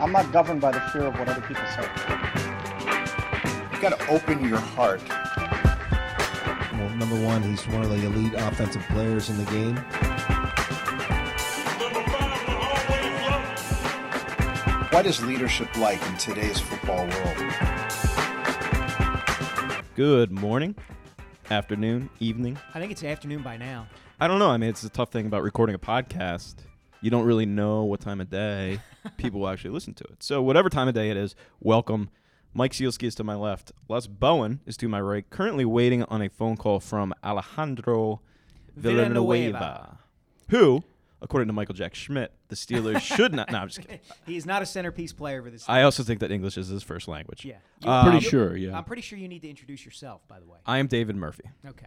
I'm not governed by the fear of what other people say. You got to open your heart. Well, number one, he's one of the elite offensive players in the game. What is leadership like in today's football world? Good morning, afternoon, evening. I think it's afternoon by now. I don't know. I mean, it's a tough thing about recording a podcast. You don't really know what time of day people will actually listen to it. So, whatever time of day it is, welcome. Mike Sielski is to my left. Les Bowen is to my right, currently waiting on a phone call from Alejandro Villanueva, Villanueva. who, according to Michael Jack Schmidt, the Steelers should not. No, I'm just kidding. He is not a centerpiece player for this. I also think that English is his first language. yeah. Uh, Pretty sure, yeah. I'm pretty sure you need to introduce yourself, by the way. I am David Murphy. Okay.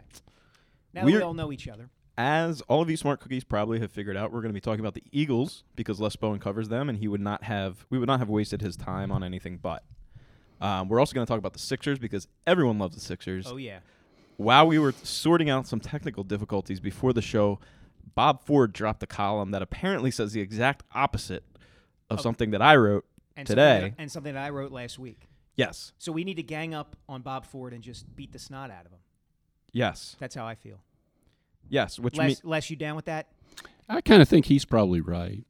Now we We're- all know each other. As all of you smart cookies probably have figured out, we're going to be talking about the Eagles because Les Bowen covers them, and he would not have we would not have wasted his time on anything but. Um, we're also going to talk about the Sixers because everyone loves the Sixers. Oh yeah. While we were sorting out some technical difficulties before the show, Bob Ford dropped a column that apparently says the exact opposite of something that I wrote And today. Something that, and something that I wrote last week. yes, So we need to gang up on Bob Ford and just beat the snot out of him. yes, That's how I feel. Yes. Which Les, mean, Les, you down with that? I kind of think he's probably right.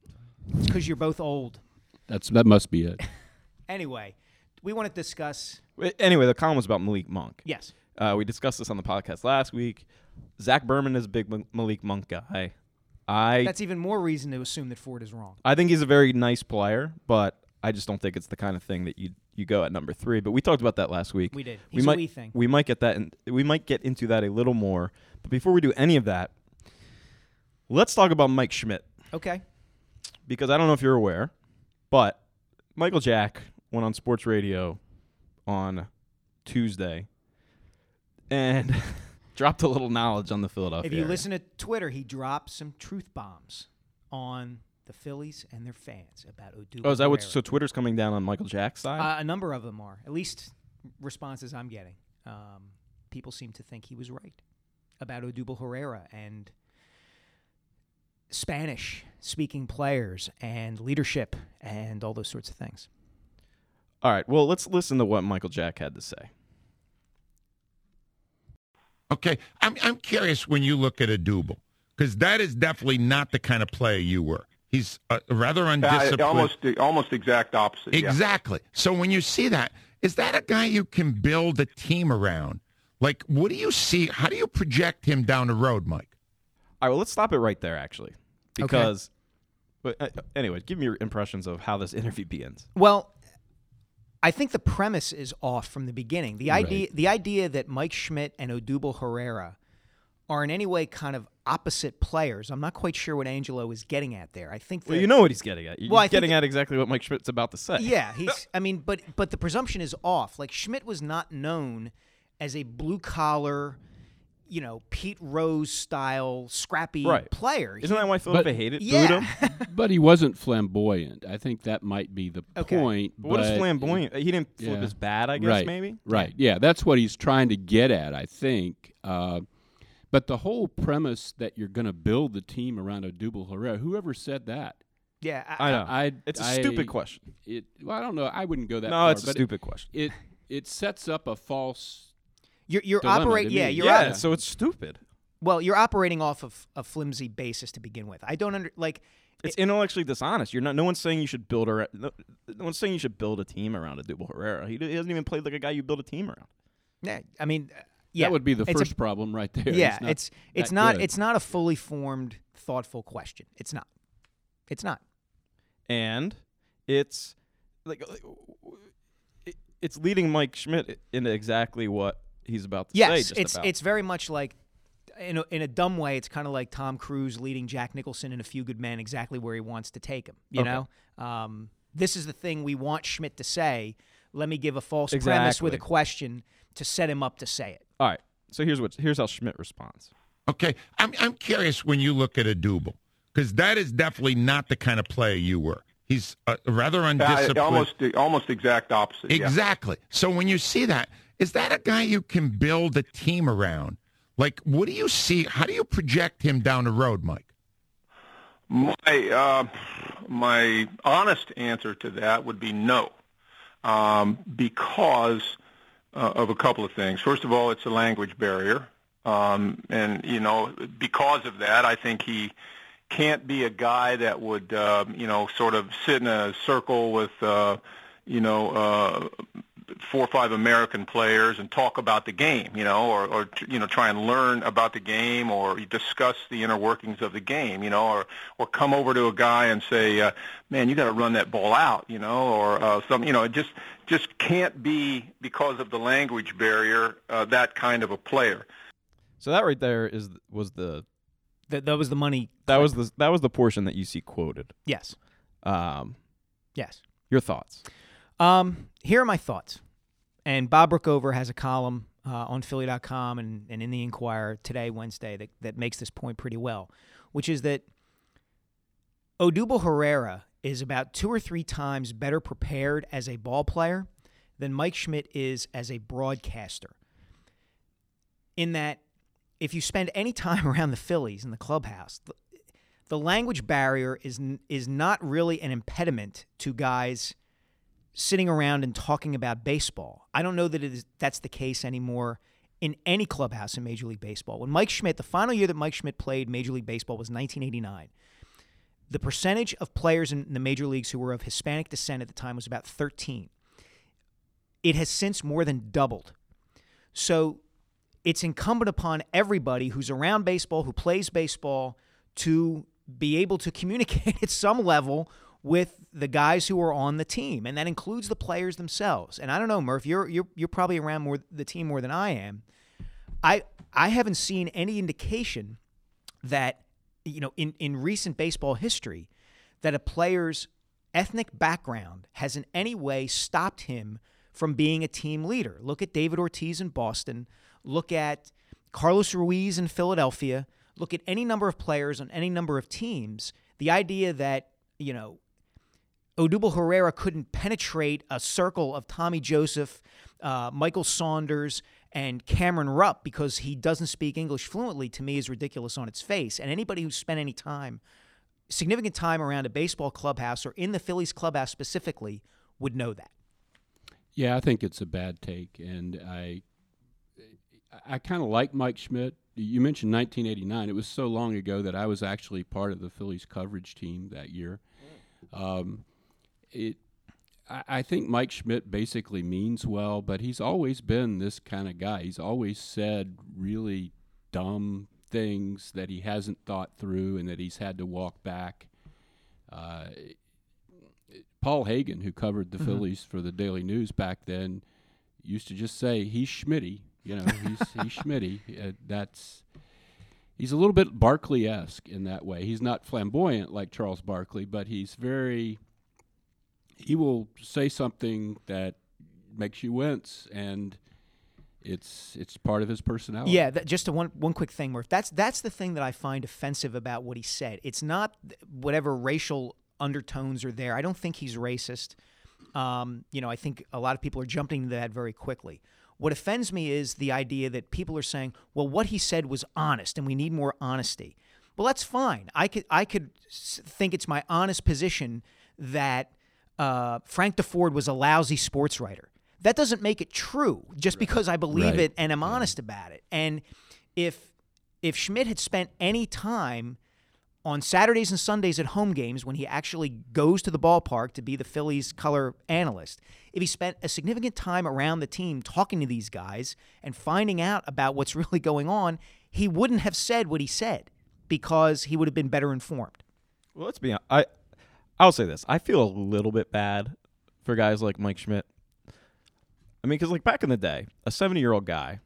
Because you're both old. That's that must be it. Anyway, we want to discuss. anyway, the column was about Malik Monk. Yes. Uh, we discussed this on the podcast last week. Zach Berman is a big Ma- Malik Monk guy. I That's even more reason to assume that Ford is wrong. I think he's a very nice player, but I just don't think it's the kind of thing that you you go at number three. But we talked about that last week. We did. We He's a might we thing. we might get that in, we might get into that a little more. But before we do any of that, let's talk about Mike Schmidt Okay. because I don't know if you're aware, but Michael Jack went on sports radio on Tuesday and dropped a little knowledge on the Philadelphia. If you area. listen to Twitter, he dropped some truth bombs on the Phillies and their fans about Odubel. oh, is that what? So Twitter's coming down on Michael Jack's side? Uh, a number of them are. At least responses I'm getting. Um, people seem to think he was right about Odubel Herrera and Spanish speaking players and leadership and all those sorts of things. All right. Well, let's listen to what Michael Jack had to say. Okay, I'm I'm curious when you look at Odubel because that is definitely not the kind of player you were. He's uh, rather undisciplined. Uh, almost the almost exact opposite. yeah. exactly. So when you see that, is that a guy you can build a team around? Like, what do you see? How do you project him down the road, Mike? All right. Well, let's stop it right there, actually, because. But uh, anyway, give me your impressions of how this interview begins. Well, I think the premise is off from the beginning. The idea the idea that Mike Schmidt and Odubel Herrera are in any way kind of opposite players. I'm not quite sure what Angelo is getting at there. I think that Well, you know what he's getting at. He's Well, I think getting that- at exactly what Mike Schmidt's about to say. Yeah, he's. I mean, but but the presumption is off. Like Schmidt was not known as a blue collar, you know, Pete Rose style scrappy Right. player. Isn't He- that why Philadelphia But- hated booed yeah. him? but he wasn't flamboyant. I think that might be the Okay. point. But what is but- flamboyant? He didn't flip Yeah. his bat, I guess, right, maybe? Right. Yeah, that's what he's trying to get at, I think. Uh, but the whole premise that you're going to build the team around Odubel Herrera, whoever said that? yeah, I know. I, It's a I- stupid question. It. Well, I don't know. I wouldn't go that No, far. it's a but stupid question. It, it it sets up a false. You're you're operating. Yeah, you're yeah, op- so it's stupid. well, you're operating off of a flimsy basis to begin with. I don't under like. It's intellectually dishonest. You're not. No one's saying you should build a. No, no one's saying you should build a team around Odubel Herrera. He, he hasn't even played like a guy you build a team around. Yeah, I mean, uh, yeah, That would be the it's a- first problem right there. yeah, He's not it's it's not good. it's not a fully formed, thoughtful question. It's not. It's not. and it's like it's leading Mike Schmidt into exactly what he's about to say. Yes, it's about. it's very much like in a, in a dumb way. It's kind of like Tom Cruise leading Jack Nicholson in A Few Good Men exactly where he wants to take him. You Okay. know, um, this is the thing we want Schmidt to say. Let me give a false premise with a question to set him up to say it. All right. So here's what here's how Schmidt responds. Okay, I'm I'm curious when you look at Odubel because that is definitely not the kind of player you were. He's uh, rather Uh, undisciplined. almost the almost exact opposite. yeah. Exactly. So when you see that, is that a guy you can build a team around? Like, what do you see? How do you project him down the road, Mike? My uh, my honest answer to that would be no, um, because uh, of a couple of things. First of all, it's a language barrier, um, and you know, because of that, I think he can't be a guy that would, uh, you know, sort of sit in a circle with, uh, you know, uh, four or five American players and talk about the game, you know, or, or you know, try and learn about the game or discuss the inner workings of the game, you know, or or come over to a guy and say, uh, "Man, you got to run that ball out," you know, or uh, some, you know, it just just can't be because of the language barrier uh, that kind of a player. So that right there is was the that that was the money. that was the that was the portion that you see quoted. yes, Um, yes. your thoughts? Um, here are my thoughts. And Bob Brookover has a column uh, on Philly.com and, and in the Inquirer today, Wednesday, that, that makes this point pretty well, which is that Odubel Herrera is about two or three times better prepared as a ball player than Mike Schmidt is as a broadcaster. In that, if you spend any time around the Phillies in the clubhouse, the, the language barrier is is not really an impediment to guys sitting around and talking about baseball. I don't know that it is that's the case anymore in any clubhouse in Major League Baseball. When Mike Schmidt, the final year that Mike Schmidt played Major League Baseball was 1989. The percentage of players in the major leagues who were of Hispanic descent at the time was about 13. It has since more than doubled. So it's incumbent upon everybody who's around baseball, who plays baseball, to be able to communicate at some level with the guys who are on the team, and that includes the players themselves. And I don't know, Murph, you're you're you're probably around more the team more than I am. I I haven't seen any indication that you know in in recent baseball history that a player's ethnic background has in any way stopped him from being a team leader. Look at David Ortiz in Boston. Look at Carlos Ruiz in Philadelphia. Look at any number of players on any number of teams. The idea that you know Odubel Herrera couldn't penetrate a circle of Tommy Joseph, uh, Michael Saunders, and Cameron Rupp because he doesn't speak English fluently to me is ridiculous on its face. And anybody who's spent any time, significant time around a baseball clubhouse or in the Phillies clubhouse specifically, would know that. Yeah, I think it's a bad take, and I I kind of like Mike Schmidt. You mentioned 1989. It was so long ago that I was actually part of the Phillies coverage team that year. Um, it, I, think Mike Schmidt basically means well, but he's always been this kind of guy. He's always said really dumb things that he hasn't thought through and that he's had to walk back. Uh, Paul Hagen, who covered the Phillies for the Daily News back then, used to just say he's Schmitty. You know, he's he's Schmitty. Uh, that's he's a little bit Barkley esque in that way. He's not flamboyant like Charles Barkley, but he's very. He will say something that makes you wince, and it's it's part of his personality. Yeah, that, just a one one quick thing, Murph. That's that's the thing that I find offensive about what he said. It's not whatever racial undertones are there. I don't think he's racist. Um, you know, I think a lot of people are jumping to that very quickly. What offends me is the idea that people are saying, "Well, what he said was honest, and we need more honesty." Well, that's fine. I could I could think it's my honest position that uh, Frank Deford was a lousy sports writer. That doesn't make it true just because I believe Right. it and I'm honest about it. And if if Schmidt had spent any time on Saturdays and Sundays at home games when he actually goes to the ballpark to be the Phillies color analyst, if he spent a significant time around the team talking to these guys and finding out about what's really going on, he wouldn't have said what he said because he would have been better informed. Well, let's be honest. I I'll say this. I feel a little bit bad for guys like Mike Schmidt. I mean, because like back in the day, a seventy-year-old guy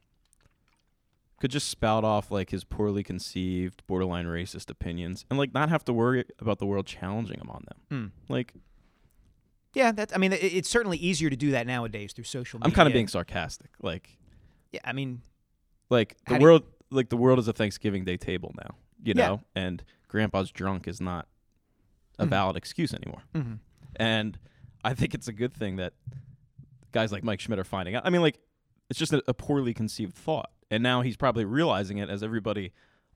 could just spout off like his poorly conceived, borderline racist opinions, and like not have to worry about the world challenging him on them. Hmm. Like Yeah, that I mean, it, it's certainly easier to do that nowadays through social media. I'm kind of being sarcastic. Like Yeah, I mean, like the do you- world, like the world is a Thanksgiving Day table now. You Yeah. know, and Grandpa's drunk is not a Mm-hmm. valid excuse anymore. And I think it's a good thing that guys like Mike Schmidt are finding out. I mean, like it's just a, a poorly conceived thought, and now he's probably realizing it as everybody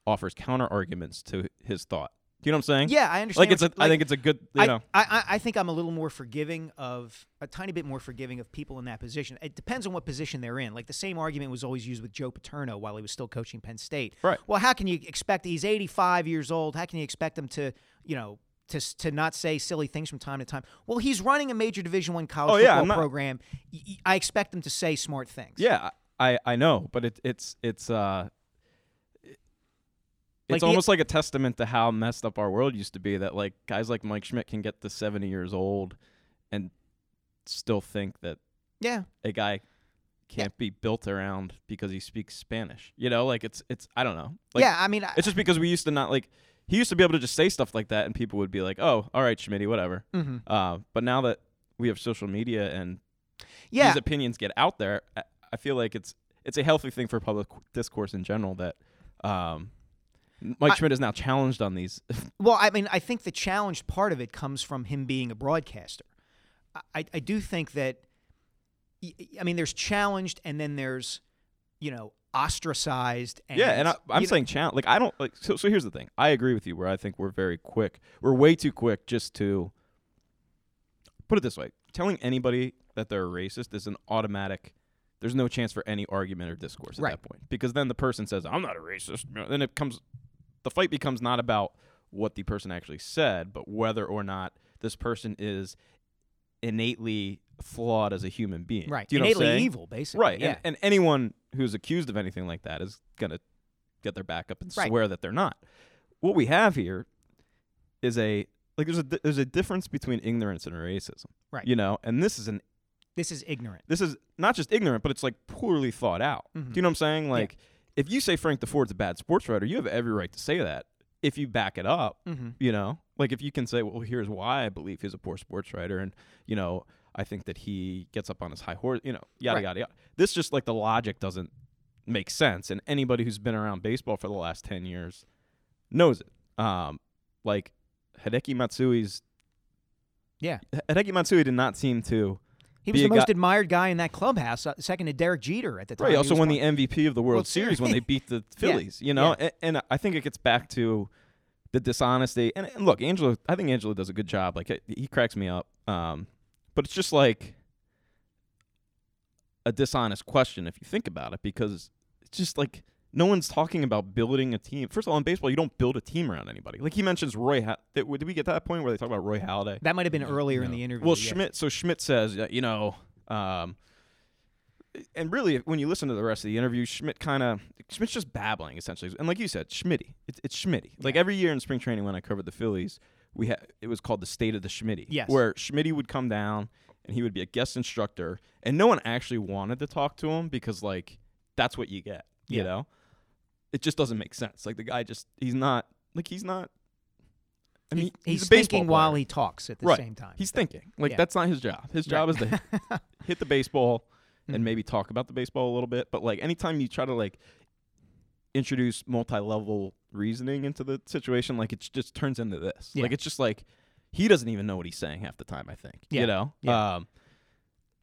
offers counter arguments to his thought. Do you know what I'm saying? Yeah, I understand. Like it's a. what I think it's a good. You I, know. I, I- I think I'm a little more forgiving of a tiny bit more forgiving of people in that position. It depends on what position they're in. Like the same argument was always used with Joe Paterno while he was still coaching Penn State. Right. Well, how can you expect he's 85 years old? How can you expect him to, you know, to to not say silly things from time to time? Well, he's running a major Division One college Oh, yeah, football not- program. I expect him to say smart things. Yeah, I I know, but it, it's it's uh. it- Like It's the- almost like a testament to how messed up our world used to be that like guys like Mike Schmidt can get to 70 years old and still think that Yeah. a guy can't be built around because he speaks Spanish. You know, like it's it's I don't know. Like, yeah. I mean, I, It's just because we used to not like he used to be able to just say stuff like that and people would be like, "Oh, all right, Schmitty, whatever." Mhm. Uh, but now that we have social media and yeah. these opinions get out there, I, I feel like it's it's a healthy thing for public discourse in general that um, Mike I- Schmidt is now challenged on these. Well, I mean, I think the challenged part of it comes from him being a broadcaster. I, I do think that, I mean, there's challenged and then there's, you know, ostracized. And, yeah, and I, I'm saying challenge. Like I don't like. So, so here's the thing. I agree with you. Where I think we're very quick. We're way too quick just to put it this way. Telling anybody that they're a racist is an automatic. There's no chance for any argument or discourse at Right. that point because then the person says, "I'm not a racist." Then it comes, the fight becomes not about what the person actually said, but whether or not this person is innately flawed as a human being. right. Do you know innately what I'm evil, basically. Right. Yeah. And, and anyone who's accused of anything like that is going to get their back up and Right. swear that they're not. What we have here is a like there's a there's a difference between ignorance and racism. Right. You know, and this is an this is ignorant. this is not just ignorant, but it's like poorly thought out. Mhm. Do you know what I'm saying? Like if you say Frank Deford's a bad sports writer, you have every right to say that if you back it up. Mm-hmm. You know, like if you can say, well, here's why I believe he's a poor sports writer, and you know, I think that he gets up on his high horse, you know, yada Right. yada yada. This just like the logic doesn't make sense, and anybody who's been around baseball for the last ten years knows it. Um, like Hideki Matsui's Yeah. Hideki Matsui did not seem to. He was the most guy- admired guy in that clubhouse, uh, second to Derek Jeter at the time. Right. He Also won one- the MVP of the World, World Series when they beat the Phillies. You know, Yeah. and, and I think it gets back to the dishonesty. And, and look, Angelo, I think Angelo does a good job. Like he- he cracks me up. Um, but it's just like a dishonest question if you think about it, because it's just like no one's talking about building a team. First of all, in baseball, you don't build a team around anybody. Like he mentions Roy. Ha- did, did we get to that point where they talk about Roy Halladay? That might have been earlier in the interview. Well, yeah. Schmidt. So Schmidt says, you know, um, and really, when you listen to the rest of the interview, Schmidt kind of Schmidt's just babbling essentially, and like you said, Schmitty. It's it's Schmitty. Like every year in spring training when I covered the Phillies, we had it was called the State of the Schmitty. Yes. Where Schmitty would come down and he would be a guest instructor, and no one actually wanted to talk to him because like that's what you get. You Yeah. know, it just doesn't make sense. Like the guy just he's not like he's not. I mean, He- he's, he's, thinking while he talks at the Right. same time. He's thinking. Like Yeah. that's not his job. His job is to hit the baseball and Mhm. maybe talk about the baseball a little bit. But like anytime you try to like introduce multi-level reasoning into the situation, like it just turns into this. Yeah. Like it's just like he doesn't even know what he's saying half the time. I think. Yeah. You know. Yeah. Um,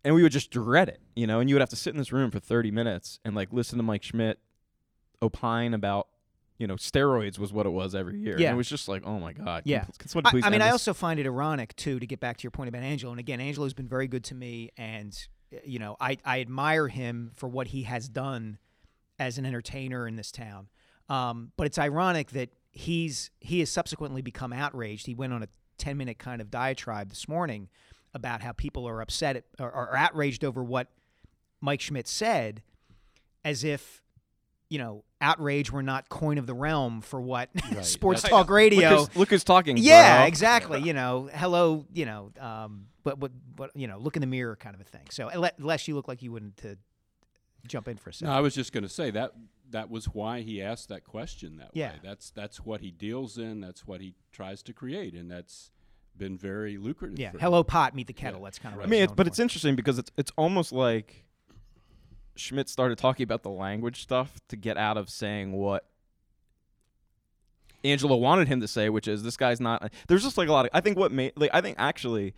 and we would just dread it, you know, and you would have to sit in this room for 30 minutes and like listen to Mike Schmidt opine about, you know, steroids was what it was every year. And Yeah. it was just like, oh my God. Yeah. Can, can I, I mean, I also find it ironic too to get back to your point about Angelo. And again, Angelo's been very good to me, and uh, you know, I I admire him for what he has done as an entertainer in this town. Um, but it's ironic that he's he has subsequently become outraged. He went on a ten minute kind of diatribe this morning about how people are upset at, or, or outraged over what Mike Schmidt said, as if. You know, outrage were not coin of the realm for what sports talk radio. Look who's, look who's talking. Yeah, bro. exactly. You know, hello. You know, um, but but but you know, look in the mirror, kind of a thing. So unless you look like you wouldn't to jump in for a No, second. I was just going to say that that was why he asked that question that Yeah. way. That's that's what he deals in. That's what he tries to create, and that's been very lucrative. yeah, for him. hello pot, meet the kettle. Yeah. That's kind of. Right. I mean, it's, but it's interesting because it's it's almost like Schmidt started talking about the language stuff to get out of saying what Angelo wanted him to say, which is this guy's not. There's just like a lot of. I think what made like I think actually,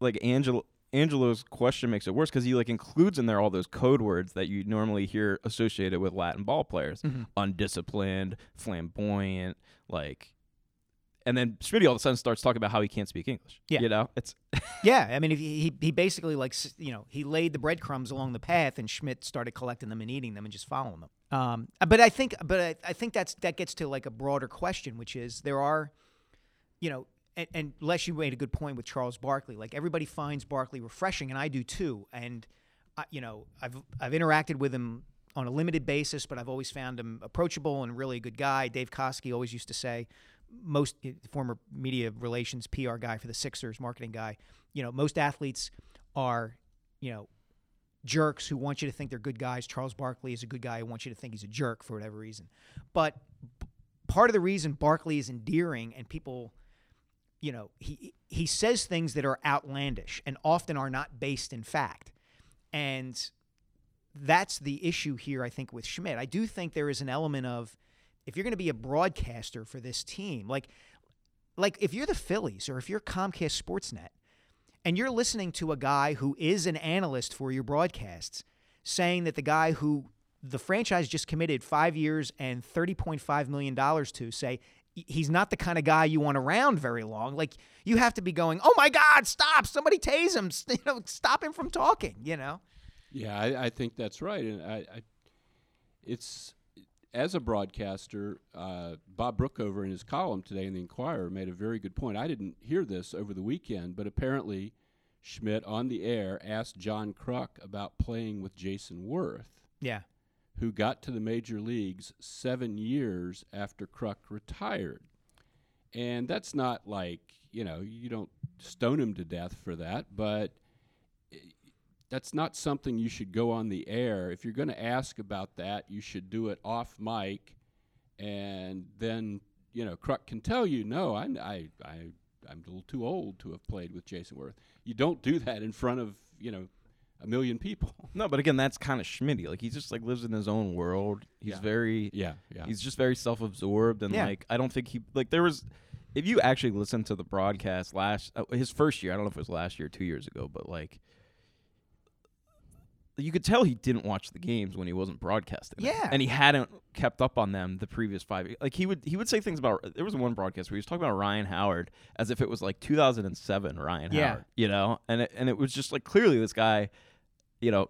like Angelo. Angelo's question makes it worse because he like includes in there all those code words that you normally hear associated with Latin ball players: Mhm. undisciplined, flamboyant, like and then Schmidt all of a sudden starts talking about how he can't speak English. Yeah. you know, it's Yeah, I mean, he he basically like you know he laid the breadcrumbs along the path, and Schmidt started collecting them and eating them and just following them. Um, but I think, but I, I think that's that gets to like a broader question, which is there are, you know, and, and Les, you made a good point with Charles Barkley. Like everybody finds Barkley refreshing, and I do too. And I, you know, I've I've interacted with him on a limited basis, but I've always found him approachable and really a good guy. Dave Coskey always used to say, most eh, former media relations PR guy for the Sixers, marketing guy. You know, most athletes are, you know, jerks who want you to think they're good guys. Charles Barkley is a good guy who wants you to think he's a jerk for whatever reason. But part of the reason Barkley is endearing and people, you know, he he says things that are outlandish and often are not based in fact. And that's the issue here, I think, with Schmidt. I do think there is an element of if you're going to be a broadcaster for this team, like like if you're the Phillies or if you're Comcast Sportsnet and you're listening to a guy who is an analyst for your broadcasts saying that the guy who the franchise just committed five years and $30.5 million to say he's not the kind of guy you want around very long. Like you have to be going, oh my God, stop! Somebody tase him. You know, stop him from talking. You know. Yeah, I, I think that's right, and I, I, it's as a broadcaster, uh, Bob Brookover in his column today in the Inquirer made a very good point. I didn't hear this over the weekend, but apparently Schmidt on the air asked John Kruk about playing with Jayson Werth, Yeah. Who got to the major leagues seven years after Kruk retired. And that's not like, you know, you don't stone him to death for that, but that's not something you should go on the air. If you're going to ask about that, you should do it off mic, and then you know Kruk can tell you, no, I, I, I, I'm a little too old to have played with Jayson Werth. You don't do that in front of you know a million people. no, but again, that's kind of Schmitty. Like he just like lives in his own world. He's Yeah. very yeah, yeah. He's just very self-absorbed, and Yeah. like I don't think he like there was. If you actually listen to the broadcast last uh, his first year, I don't know if it was last year, or two years ago, but like you could tell he didn't watch the games when he wasn't broadcasting. Yeah. and he hadn't kept up on them the previous five. Like he would he would say things about. There was one broadcast where he was talking about Ryan Howard as if it was like 2007 Ryan Yeah. Howard, you know, and it, and it was just like clearly this guy, you know,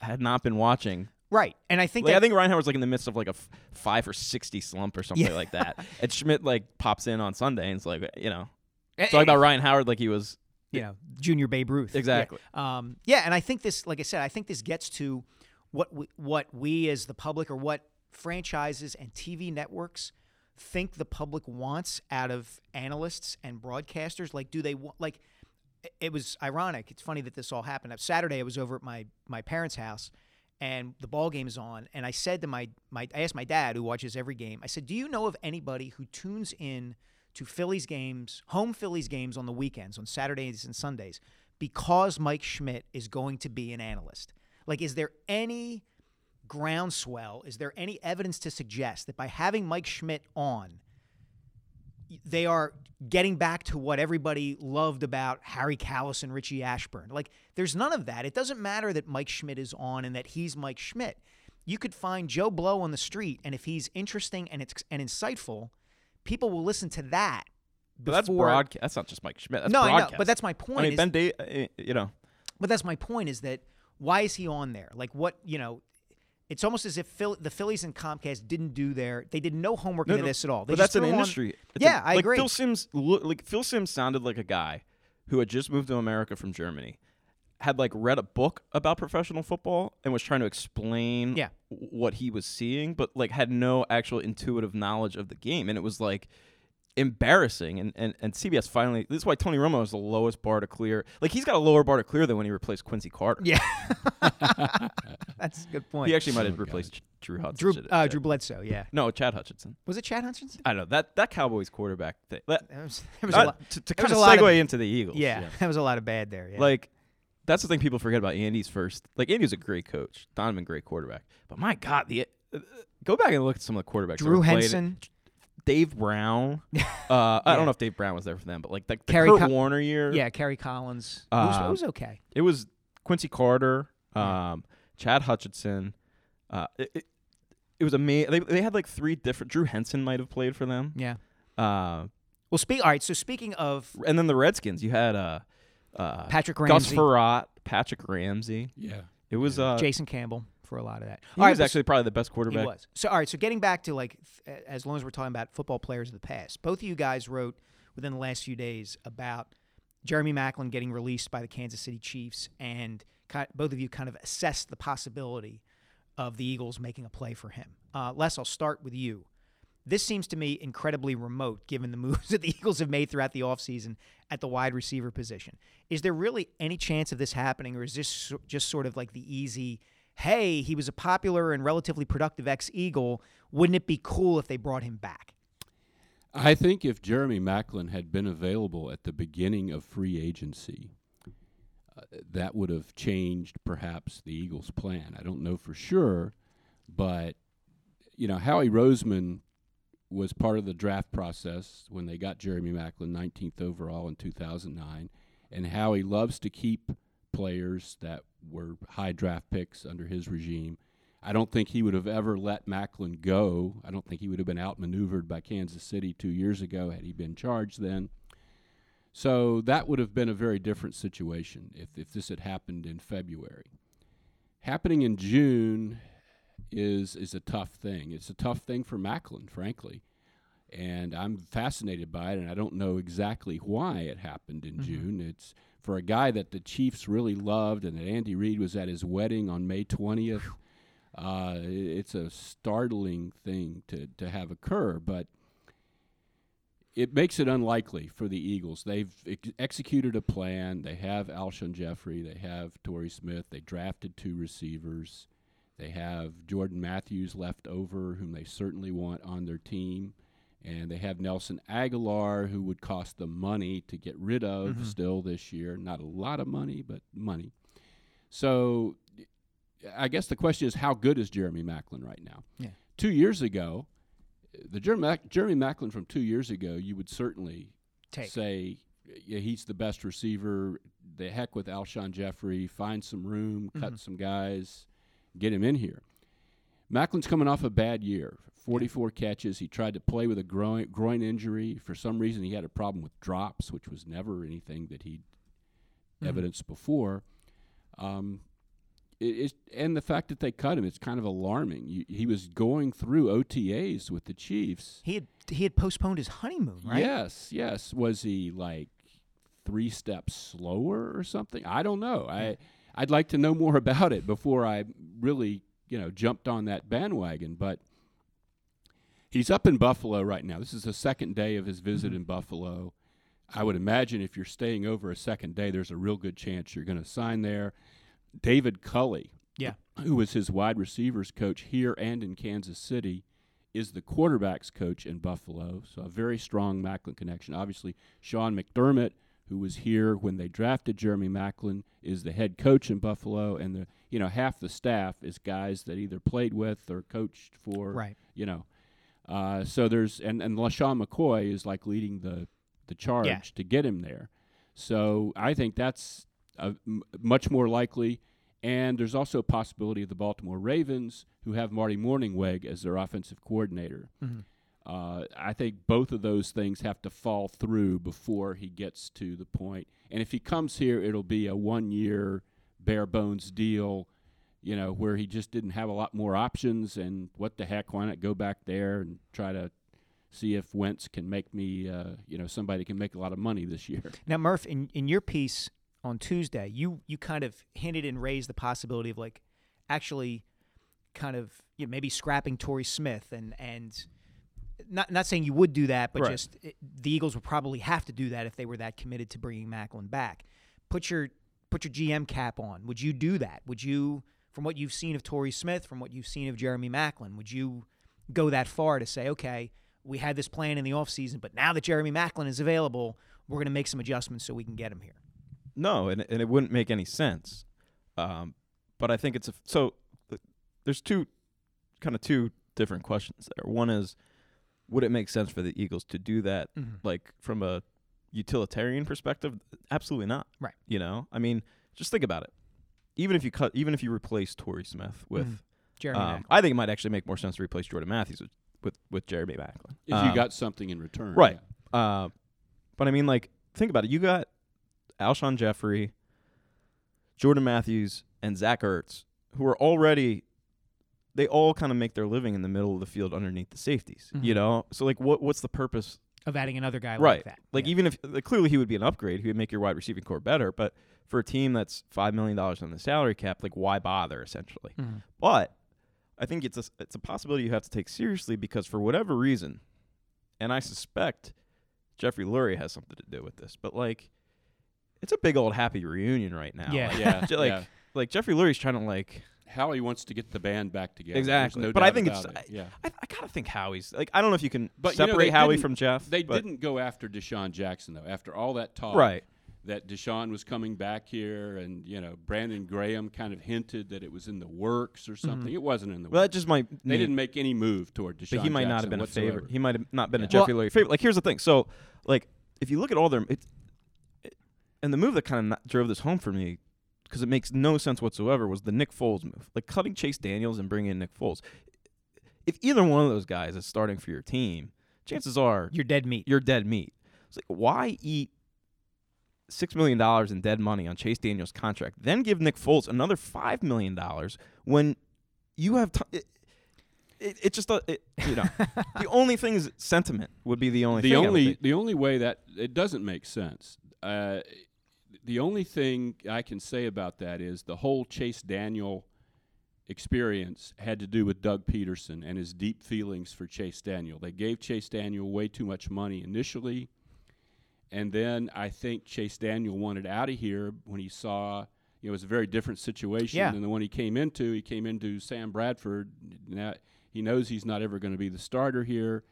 had not been watching Right. And I think like, that I think Ryan Howard's like in the midst of like a f- five or sixty slump or something Yeah. like that. And Schmidt like pops in on Sunday and it's like you know talking about Ryan Howard like he was you know, junior Babe Ruth. Yeah. Exactly. Um, yeah, and I think this, like I said, I think this gets to what we, what we as the public or what franchises and TV networks think the public wants out of analysts and broadcasters. Like, do they want like? It- was ironic. It's funny that this all happened. Saturday, I was over at my my parents' house, and the ball game is on. And I said to my my, I asked my dad, who watches every game. I said, "Do you know of anybody who tunes in to Phillies games, home Phillies games on the weekends, on Saturdays and Sundays, because Mike Schmidt is going to be an analyst? Like, is there any groundswell? Is there any evidence to suggest that by having Mike Schmidt on, they are getting back to what everybody loved about Harry Kalas and Richie Ashburn. Like, there's none of that. It doesn't matter that Mike Schmidt is on and that he's Mike Schmidt. You could find Joe Blow on the street, and if he's interesting and it's and insightful, people will listen to that. but that's before- broadcast. That's not just Mike Schmidt. That's No, I know, but that's my point I mean is- Ben Day, uh, you know But that's my point is that why is he on there? Like what you know? It's almost as if Phil, the Phillies and Comcast didn't do their they did no homework No, into no, this at all. They but just that's an on- industry. It's yeah, a- I like agree. Phil Simms, like Phil Simms sounded like a guy who had just moved to America from Germany, had like read a book about professional football and was trying to explain Yeah. what he was seeing, but like had no actual intuitive knowledge of the game, and it was like embarrassing. And and, and CBS finally. This is why Tony Romo is the lowest bar to clear. Like he's got a lower bar to clear than when he replaced Quincy Carter. Yeah, that's a good point. He actually might have Oh, replaced Drew Hudson. Drew uh. Drew Bledsoe. Yeah, No, Chad Hutchinson. was it Chad Hutchinson? I don't know that that Cowboys quarterback thing. That, There was, there was not- a lot. to, to kind was of a lot of- segue into the Eagles. Yeah, that was a lot of bad there. Yeah. Like that's the thing people forget about Andy's first. Like Andy's a great coach, Donovan great quarterback, but my God, the uh, go back and look at some of the quarterbacks. Drew were played. Henson. Dave Brown. Uh, I don't know if Dave Brown was there for them, but like the, the Kerry Kurt Co- Warner year. Yeah, Kerry Collins. it, was, it Um, was okay. it was Quincy Carter, Yeah. um, Chad Hutchinson. Uh, it, it, it was amazing. They, they had like three different. Drew Henson might have played for them. Yeah. Uh, Well, speak. All right. So speaking of And then the Redskins, you had uh, uh, Patrick Gus Ramsey, Patrick Ramsey. Yeah. It was uh, Jason Campbell for a lot of that. he All right, was but- actually probably the best He quarterback. was. So all right. So getting back to like, as long as we're talking about football players of the past, both of you guys wrote within the last few days about Jeremy Maclin getting released by the Kansas City Chiefs, and both of you kind of assessed the possibility of the Eagles making a play for him. Uh, Les, I'll start with you. This seems to me incredibly remote given the moves that the Eagles have made throughout the offseason at the wide receiver position. Is there really any chance of this happening, or is this just sort of like the easy, hey, he was a popular and relatively productive ex Eagle? Wouldn't it be cool if they brought him back? I think if Jeremy Maclin had been available at the beginning of free agency, uh, that would have changed perhaps the Eagles' plan. I don't know for sure, but you know, Howie Roseman was part of the draft process when they got Jeremy Maclin 19th overall in 2009, and Howie loves to keep players that were high draft picks under his regime. I don't think he would have ever let Maclin go. I don't think he would have been outmaneuvered by Kansas City two years ago had he been charged then. So that would have been a very different situation if, if this had happened in February. Happening in June is is a tough thing. It's a tough thing for Maclin, frankly. And I'm fascinated by it, and I don't know exactly why it happened in mm-hmm. June. It's for a guy that the Chiefs really loved, and that Andy Reid was at his wedding on May 20th. Uh, it's a startling thing to, to have occur, but it makes it unlikely for the Eagles. They've ex- executed a plan. They have Alshon Jeffery. They have Torrey Smith. They drafted two receivers. They have Jordan Matthews left over, whom they certainly want on their team. And they have Nelson Agholor, who would cost them money to get rid of mm-hmm. still this year. Not a lot of money, but money. So I guess the question is how good is Jeremy Maclin right now? Yeah. Two years ago, the Jeremy, Mac- Jeremy Maclin from two years ago, you would certainly Take. say yeah, he's the best receiver. The heck with Alshon Jeffery. Find some room, cut mm-hmm. some guys, get him in here. Maclin's coming off a bad year. 44 catches. He tried to play with a groin, groin injury. For some reason, he had a problem with drops, which was never anything that he'd evidenced before. Um, it, and the fact that they cut him, it's kind of alarming. You, he was going through OTAs with the Chiefs. He had he had postponed his honeymoon, right? Yes, yes. Was he like three steps slower or something? I don't know. I I'd like to know more about it before I really, you know, jumped on that bandwagon. But he's up in Buffalo right now. This is the second day of his visit in Buffalo. I would imagine if you're staying over a second day, there's a real good chance you're going to sign there. David Culley, Yeah. who was his wide receivers coach here and in Kansas City, is the quarterbacks coach in Buffalo. So a very strong Maclin connection. Obviously, Sean McDermott, who was here when they drafted Jeremy Maclin, is the head coach in Buffalo, and the you know half the staff is guys that either played with or coached for. Right. You know, uh, so there's and and LeSean McCoy is like leading the the charge Yeah. to get him there. So I think that's uh, m- much more likely. And there's also a possibility of the Baltimore Ravens, who have Marty Mornhinweg as their offensive coordinator. Uh, I think both of those things have to fall through before he gets to the point. And if he comes here, it'll be a one-year bare bones deal, you know, where he just didn't have a lot more options. And what the heck? Why not go back there and try to see if Wentz can make me, uh, you know, somebody can make a lot of money this year. Now, Murph, in, in your piece on Tuesday, you you kind of hinted and raised the possibility of like actually kind of you know, maybe scrapping Torrey Smith and and not not saying you would do that, but Right. just it, the Eagles would probably have to do that if they were that committed to bringing Maclin back. Put your put your GM cap on. Would you do that? Would you, from what you've seen of Torrey Smith, from what you've seen of Jeremy Maclin, would you go that far to say, okay, we had this plan in the offseason, but now that Jeremy Maclin is available, we're going to make some adjustments so we can get him here? No, and and it wouldn't make any sense. Um, but I think it's a so there's two kind of two different questions there. One is would it make sense for the Eagles to do that like from a utilitarian perspective? Absolutely not. Right. You know? I mean, just think about it. Even if you cut even if you replace Torrey Smith with Jeremy um, I think it might actually make more sense to replace Jordan Matthews with with, with Jeremy Maclin. If Um, you got something in return, Right. yeah. Uh, But I mean, like, think about it. You got Alshon Jeffery, Jordan Matthews, and Zach Ertz, who are already. They all kind of make their living in the middle of the field underneath the safeties, you Mhm. know. So like, what what's the purpose? Of adding another guy right. like that. Like Yeah. even if like, clearly he would be an upgrade, he would make your wide receiving core better. But for a team that's five million dollars on the salary cap, like why bother? Essentially, Mhm. but I think it's a it's a possibility you have to take seriously because for whatever reason, and I suspect Jeffrey Lurie has something to do with this, but like it's a big old happy reunion right now. Yeah. Like, Yeah, like yeah. Like Jeffrey Lurie's trying to like Howie wants to get the band back together. Exactly, no but I think it's it. I, yeah. I, I gotta think Howie's like I don't know if you can But you know, separate Howie from Jeff. They didn't go after DeSean Jackson though. After all that talk, right. that DeSean was coming back here, and you know Brandon Graham kind of hinted that it was in the works or something. It wasn't in the Mm-hmm. Well, that just might they mean- didn't make any move toward DeSean. but he might not have Jackson been a favorite. He might have not been a Yeah. Jeffrey Lurie favorite. Like here's the thing. So like if you look at all their and the move that kind of drove this home for me because it makes no sense whatsoever was the Nick Foles move. Like cutting Chase Daniels and bringing in Nick Foles. If either one of those guys is starting for your team, chances are You're dead meat. you're dead meat. It's like why eat six million dollars in dead money on Chase Daniels' contract, then give Nick Foles another five million dollars when you have t- it, it, it just uh, it, you know the only thing is sentiment would be the only the thing only the only way that it doesn't make sense. Uh, the only thing I can say about that is the whole Chase Daniel experience had to do with Doug Pederson and his deep feelings for Chase Daniel. They gave Chase Daniel way too much money initially, and then I think Chase Daniel wanted out of here when he saw. You know, it was a very different situation Yeah. than the one he came into. He came into Sam Bradford. Now he knows he's not ever going to be the starter here.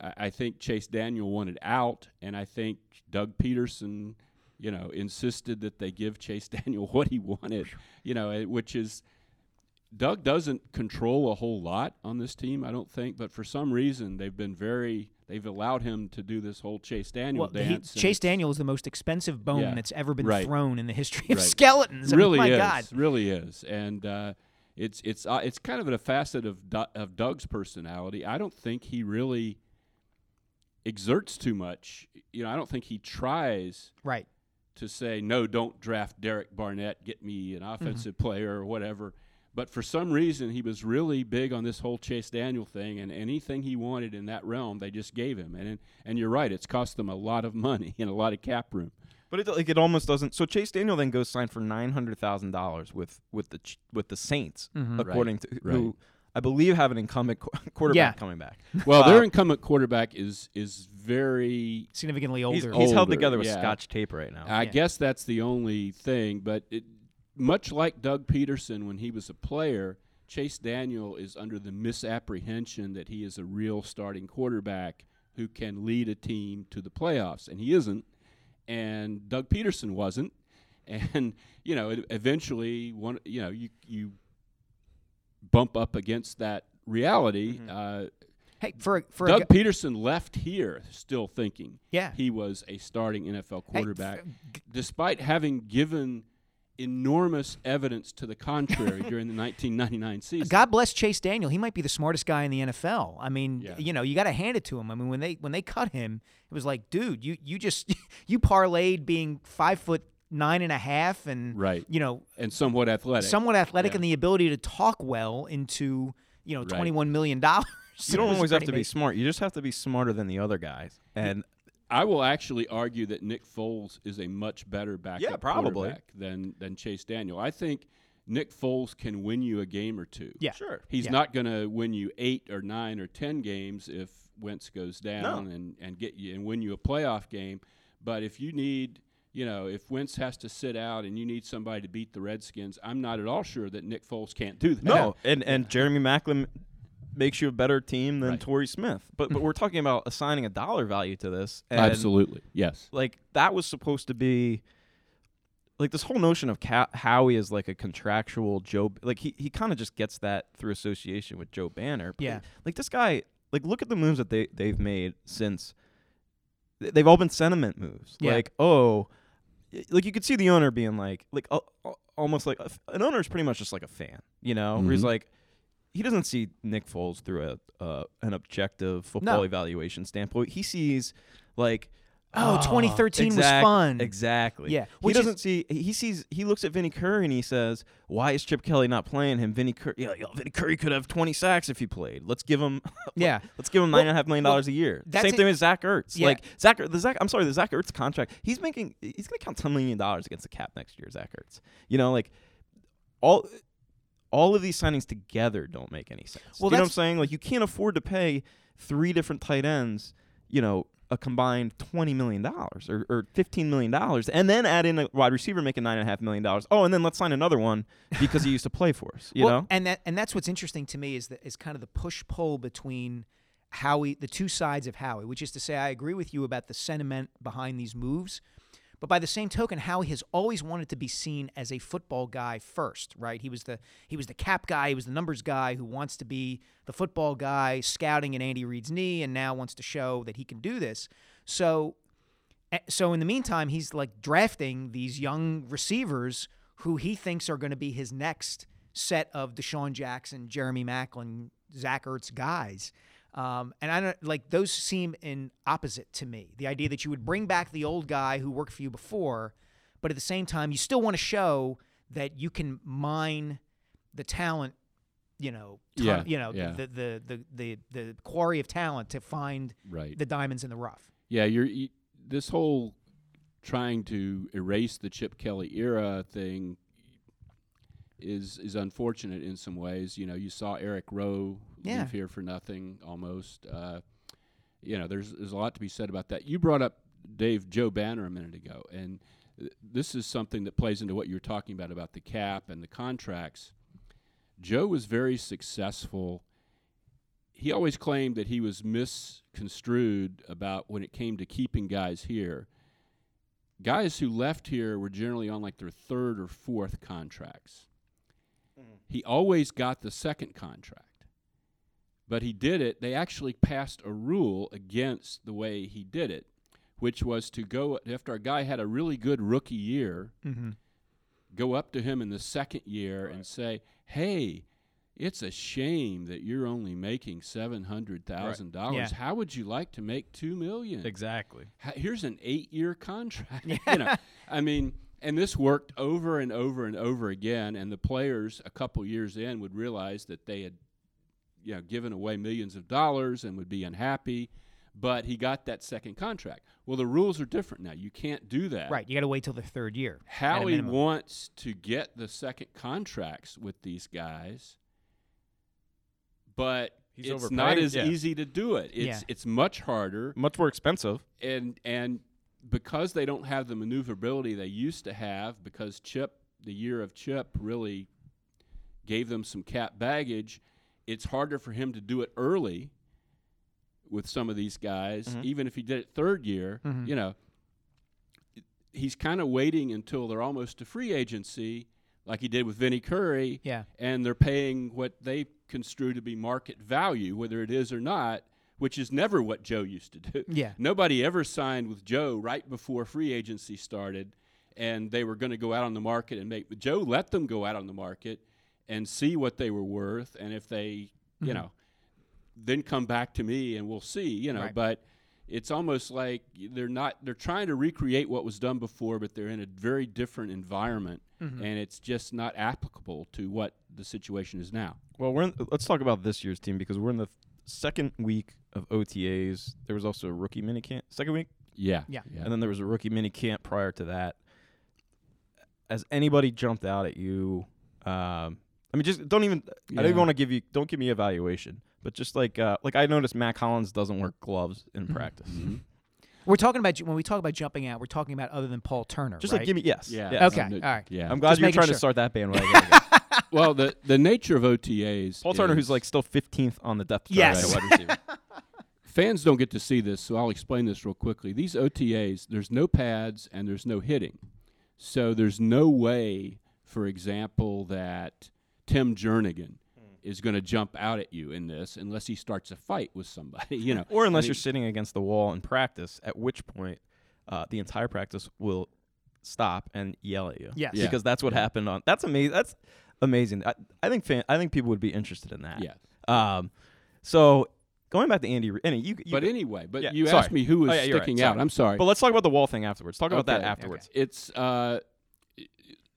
I I think Chase Daniel wanted out, and I think Doug Pederson, you know, insisted that they give Chase Daniel what he wanted. You know, eh, which is Doug doesn't control a whole lot on this team, I don't think, but for some reason they've been very they've allowed him to do this whole Chase Daniel Well, dance. and Chase Daniel is the most expensive bone Yeah. that's ever been Right. thrown in the history of Right. skeletons. I mean, really is, God. really is, and uh, it's it's uh, it's kind of a facet of Du- of Doug's personality. I don't think he really exerts too much. You know, I don't think he tries Right. To say no, don't draft Derek Barnett, get me an offensive player or whatever. But for some reason, he was really big on this whole Chase Daniel thing, and anything he wanted in that realm, they just gave him. And and you're right, it's cost them a lot of money and a lot of cap room. But it like it almost doesn't. So Chase Daniel then goes sign for nine hundred thousand dollars with with the with the Saints, Mhm. according to right. who I believe have an incumbent qu- quarterback Yeah. coming back. Well, Uh, their incumbent quarterback is is very Significantly He's, older. he's held Older, together with yeah. Scotch tape right now. I Yeah. guess that's the only thing, but it, much like Doug Pederson when he was a player, Chase Daniel is under the misapprehension that he is a real starting quarterback who can lead a team to the playoffs, and he isn't. And Doug Pederson wasn't. And you know, it, eventually, one you know, you you bump up against that reality. Uh, hey, for a- for a Doug gu- Pederson left here still thinking yeah. he was a starting NFL Hey, quarterback, despite having given enormous evidence to the contrary during the 1999 season. God bless Chase Daniel. He might be the smartest guy in the NFL. I mean, Yeah. you know, you got to hand it to him. I mean, when they when they cut him, it was like, dude, you you just you parlayed being five foot nine and a half and Right. you know and somewhat athletic. somewhat athletic Yeah. and the ability to talk well into you know Right. twenty one million dollars. you don't always have to be smart. You just have to be smarter than the other guys. And I will actually argue that Nick Foles is a much better backup Yeah, probably. quarterback than than Chase Daniel. I think Nick Foles can win you a game or two. Yeah. sure, He's Yeah. not going to win you eight or nine or ten games if Wentz goes down No. and, and get you and win you a playoff game. But if you need, you know, if Wentz has to sit out and you need somebody to beat the Redskins, I'm not at all sure that Nick Foles can't do that. no, and and Jeremy Maclin makes you a better team than Right. Torrey Smith. But but we're talking about assigning a dollar value to this. And absolutely, yes. like that was supposed to be like this whole notion of Ca- Howie is like a contractual Joe. Like he he kind of just gets that through association with Joe Banner. But, Yeah. like this guy. Like look at the moves that they they've made since. They've all been sentiment moves. Yeah. Like oh, y- like you could see the owner being like like uh, almost like a f- an owner is pretty much just like a fan. You know, where he's like. He doesn't see Nick Foles through a uh, an objective football No. evaluation standpoint. He sees like Oh, ah, 2013 was fun. Exactly. Yeah, He which is- doesn't see. He sees. He looks at Vinny Curry and he says, "Why is Chip Kelly not playing him? Vinny Curry. Yeah, yo, Vinny Curry could have 20 sacks if he played. Let's give him. Yeah. Let's give him Well- nine and a half million well, dollars a year. Same it- thing with Zach Ertz. Yeah. Like Zach. The Zach. I'm sorry. The Zach Ertz contract. He's making. He's gonna count 10 million dollars against the cap next year. Zach Ertz. You know, like all. All of these signings together don't make any sense. Well, you know what I'm saying? Like you can't afford to pay three different tight ends. You know, a combined twenty million dollars or, or fifteen million dollars, and then add in a wide receiver making nine and a half million dollars. Oh, and then let's sign another one because he used to play for us. You well, know, and that and that's what's interesting to me is that is kind of the push pull between Howie, the two sides of Howie, which is to say, I agree with you about the sentiment behind these moves, but by the same token, Howie has always wanted to be seen as a football guy first, right? He was the he was the cap guy, he was the numbers guy who wants to be the football guy, scouting in Andy Reid's knee, and now wants to show that he can do this. So Eh, So in the meantime, he's like drafting these young receivers who he thinks are going to be his next set of DeSean Jackson, Jeremy Maclin, Zach Ertz guys. Um, and I don't like those seem in opposite to me. The idea that you would bring back the old guy who worked for you before, but at the same time, you still want to show that you can mine the talent. You know, ton- Yeah, you know yeah. the, the the the the quarry of talent to find Right. the diamonds in the rough. Yeah, you're you, this whole trying to erase the Chip Kelly era thing is is unfortunate in some ways. You know, you saw Eric Rowe Yeah. leave here for nothing almost. Uh, you know, there's there's a lot to be said about that. You brought up Dave Joe Banner a minute ago, and th- this is something that plays into what you were talking about about the cap and the contracts. Joe was very successful he always claimed that he was misconstrued about when it came to keeping guys here. Guys who left here were generally on like their third or fourth contracts. He always got the second contract. But he did it, they actually passed a rule against the way he did it, which was to go after a guy had a really good rookie year, Mm-hmm. go up to him in the second year and say, "Hey, it's a shame that you're only making seven hundred thousand dollars. Yeah. How would you like to make two million? exactly. Here's an eight-year contract. you know, I mean, and this worked over and over and over again. And the players, a couple years in, would realize that they had, you know, given away millions of dollars and would be unhappy. But he got that second contract. Well, the rules are different now. You can't do that. Right. You got to wait till the third year. at a Howie wants to get the second contracts with these guys, but He's it's overpaying, not as yeah. easy to do it. It's Yeah. it's much harder, Much more expensive. and and because they don't have the maneuverability they used to have, because Chip, the year of Chip, really gave them some cap baggage. It's harder for him to do it early with some of these guys, Mhm. even if he did it third year. Mhm. You know, he's kind of waiting until they're almost to free agency, like he did with Vinny Curry, Yeah. and they're paying what they construe to be market value, whether it is or not, which is never what Joe used to do. Yeah. Nobody ever signed with Joe right before free agency started, and they were going to go out on the market and make. Joe let them go out on the market and see what they were worth, and if they, you Mhm. know, then come back to me and we'll see, you know. Right. But it's almost like they're not. They're trying to recreate what was done before, but they're in a very different environment, Mhm. and it's just not applicable to what the situation is now. Well, we're in, let's talk about this year's team because we're in the second week of OTAs. There was also a rookie mini camp. Second week, Yeah. Yeah. and then there was a rookie mini camp prior to that. Has anybody jumped out at you? Um, I mean, just don't even. I don't even want to give you. Don't give me evaluation, but just like uh, like I noticed, Mack Hollins doesn't wear gloves in practice. Mhm. We're talking about when we talk about jumping out, we're talking about other than Paul Turner. Just right? like give me yes. Yeah. yes. Okay. No, all right. Yeah. I'm glad Just you're trying sure. to start that bandwagon. well, the the nature of OTAs. Paul Turner, who's like still 15th on the depth chart Yes. at wide receiver. fans don't get to see this, so I'll explain this real quickly. These OTAs, there's no pads and there's no hitting. So there's no way, for example, that Tim Jernigan is going to jump out at you in this unless he starts a fight with somebody, you know. or unless I you're mean, sitting against the wall in practice, at which point uh, the entire practice will stop and yell at you. Yes. Yeah. because that's what happened on. That's amazing. That's amazing. I, I think fan, I think people would be interested in that. Yeah. Um, so going back to Andy. Re- Any, you, you but anyway, but yeah, you sorry. asked me who was Oh, yeah, you're right, sticking out. sorry. I'm sorry. But let's talk about the wall thing afterwards. Talk about that Okay. afterwards. It's uh, y-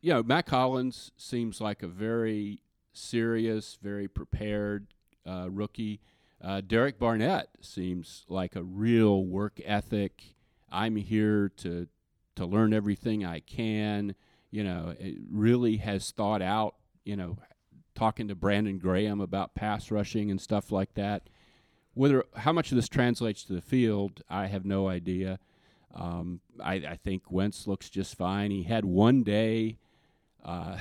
you know, Matt Collins seems like a very serious, very prepared uh, rookie. Uh, Derek Barnett seems like a real work ethic. I'm here to to learn everything I can. You know, it really has thought out. You know, talking to Brandon Graham about pass rushing and stuff like that. Whether how much of this translates to the field, I have no idea. Um, I, I think Wentz looks just fine. He had one day, uh,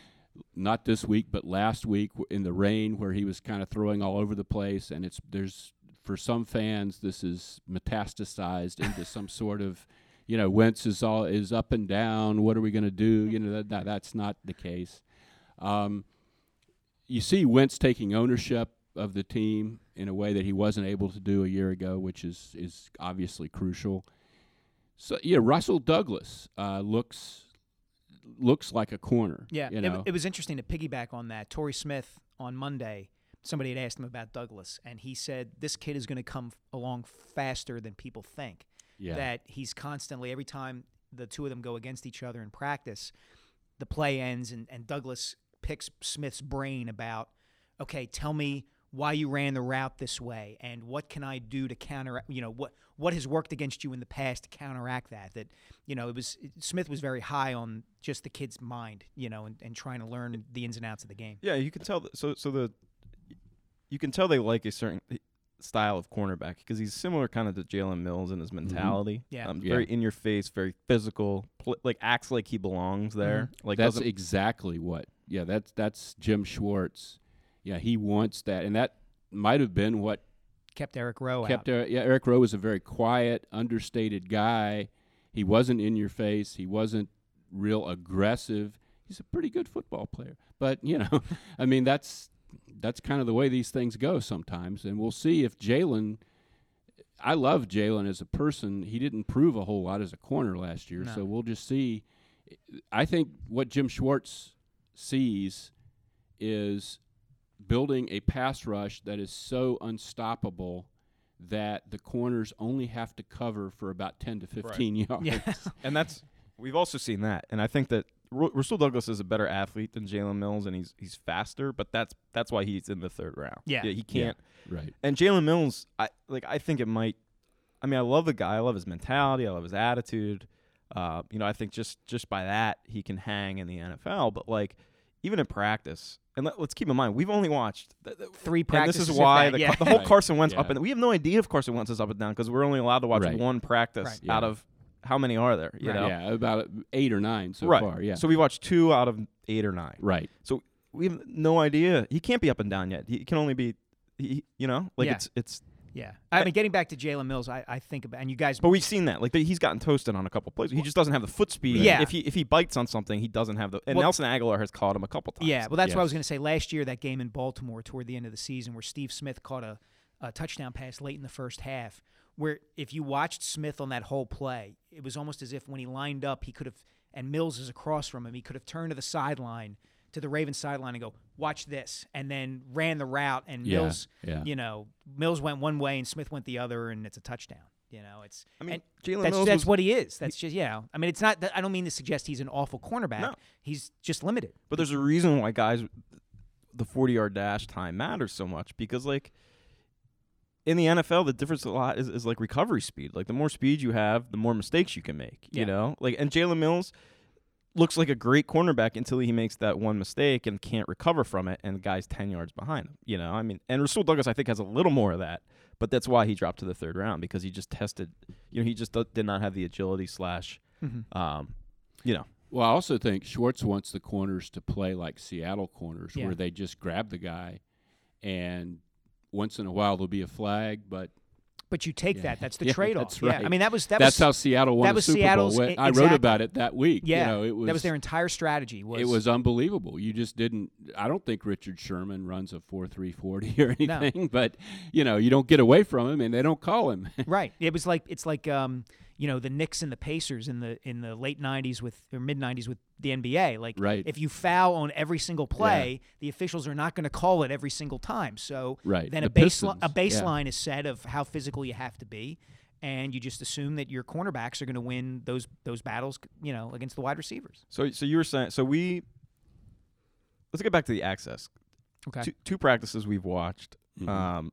not this week, but last week in the rain, where he was kind of throwing all over the place. And it's there's for some fans, this is metastasized into some sort of, you know, Wentz is all is up and down. What are we going to do? You know, that, that that's not the case. Um, you see Wentz taking ownership of the team in a way that he wasn't able to do a year ago, which is is obviously crucial. So yeah, Rasul Douglas uh, looks looks like a corner. Yeah, you it, know. it was interesting to piggyback on that. Torrey Smith on Monday, somebody had asked him about Douglas, and he said this kid is going to come along faster than people think. yeah. That he's constantly every time the two of them go against each other in practice, the play ends, and, and Douglas picks Smith's brain about, okay, tell me why you ran the route this way, and what can I do to counter, you know, what what has worked against you in the past to counteract that. That you know, it was Smith was very high on just the kid's mind, you know, and, and trying to learn the ins and outs of the game. Yeah, you can tell. th- So, so the you can tell they like a certain style of cornerback because he's similar kind of to Jalen Mills in his mentality. Yeah. um, Yeah. very in your face, very physical. Pl- like acts like he belongs there. Like that's exactly what. Yeah, that's that's Jim Schwartz. Yeah, he wants that, and that might have been what Kept Eric Rowe kept out. Eric, yeah, Eric Rowe was a very quiet, understated guy. He wasn't in your face. He wasn't real aggressive. He's a pretty good football player. But, you know, I mean that's that's kind of the way these things go sometimes. And we'll see if Jalen I love Jalen as a person. He didn't prove a whole lot as a corner last year, No. so we'll just see. I think what Jim Schwartz sees is building a pass rush that is so unstoppable that the corners only have to cover for about 10 to 15 yards. Yeah. and that's we've also seen that. And I think that Ru- Rasul Douglas is a better athlete than Jalen Mills, and he's he's faster. But that's that's why he's in the third round. Yeah. he can't. Right. And Jalen Mills, I like. I think it might. I mean, I love the guy. I love his mentality. I love his attitude. Uh, you know, I think just just by that he can hang in the NFL. But like, even in practice, and let, us keep in mind we've only watched th- th- Three And practices. this is why that, the, yeah. the whole Right. Carson Wentz Yeah. up and we have no idea if Carson Wentz is up and down because we're only allowed to watch Right. one practice Right. out Yeah. of how many are there? You Right. know, Yeah, about eight or nine so right. far. Yeah. So we watched two out of eight or nine. right. So we have no idea. He can't be up and down yet. He can only be, he, you know, like Yeah. it's it's. Yeah, I mean, getting back to Jalen Mills, I, I think about, and you guys, But we've seen that. Like he's gotten toasted on a couple plays. He just doesn't have the foot speed. Yeah. If he if he bites on something, he doesn't have the. And Well- Nelson Agholor has caught him a couple times. yeah, well, that's what I was going to say. Last year, that game in Baltimore, toward the end of the season, where Steve Smith caught a, a touchdown pass late in the first half, where if you watched Smith on that whole play, it was almost as if when he lined up, he could have, and Mills is across from him, he could have turned to the sideline, to the Ravens sideline, and go, "Watch this," and then ran the route, and Yeah, Mills, yeah. you know, Mills went one way and Smith went the other, and it's a touchdown. You know, it's I mean, Jalen that's Mills that's was- what he is. That's just yeah. I mean, it's not. I don't mean to suggest he's an awful cornerback. No. He's just limited. But there's a reason why guys, the 40 yard dash time matters so much because like in the NFL, the difference a lot is, is like recovery speed. Like the more speed you have, the more mistakes you can make. Yeah. You know, like and Jalen Mills looks like a great cornerback until he makes that one mistake and can't recover from it, and the guy's 10 yards behind him. You know, I mean, and Rasul Douglas I think has a little more of that, but that's why he dropped to the third round because he just tested. You know, he just do- did not have the agility slash, um, you know. Well, I also think Schwartz wants the corners to play like Seattle corners, Yeah. where they just grab the guy, and once in a while there'll be a flag, but But you take Yeah. that. That's the Yeah, trade off. that's Yeah. I mean, that was that that's was how Seattle won that the was Super Seattle's- Bowl. i- I wrote about it that week. yeah. you know, it was that was their entire strategy. Was it was unbelievable. You just didn't. I don't think Richard Sherman runs a four three forty or anything, but you know, you don't get away from him, and they don't call him. right. It was like it's like um, you know the Knicks and the Pacers in the in the late '90s with or mid '90s with the NBA. Like, Right. if you foul on every single play, the officials are not going to call it every single time. So Right. then The a baseline a Pistons, yeah. baseline is set of how physical you have to be. And you just assume that your cornerbacks are going to win those those battles, you know, against the wide receivers. So so you were saying so we let's get back to the access. Okay. Two, two practices we've watched. Mhm. Um,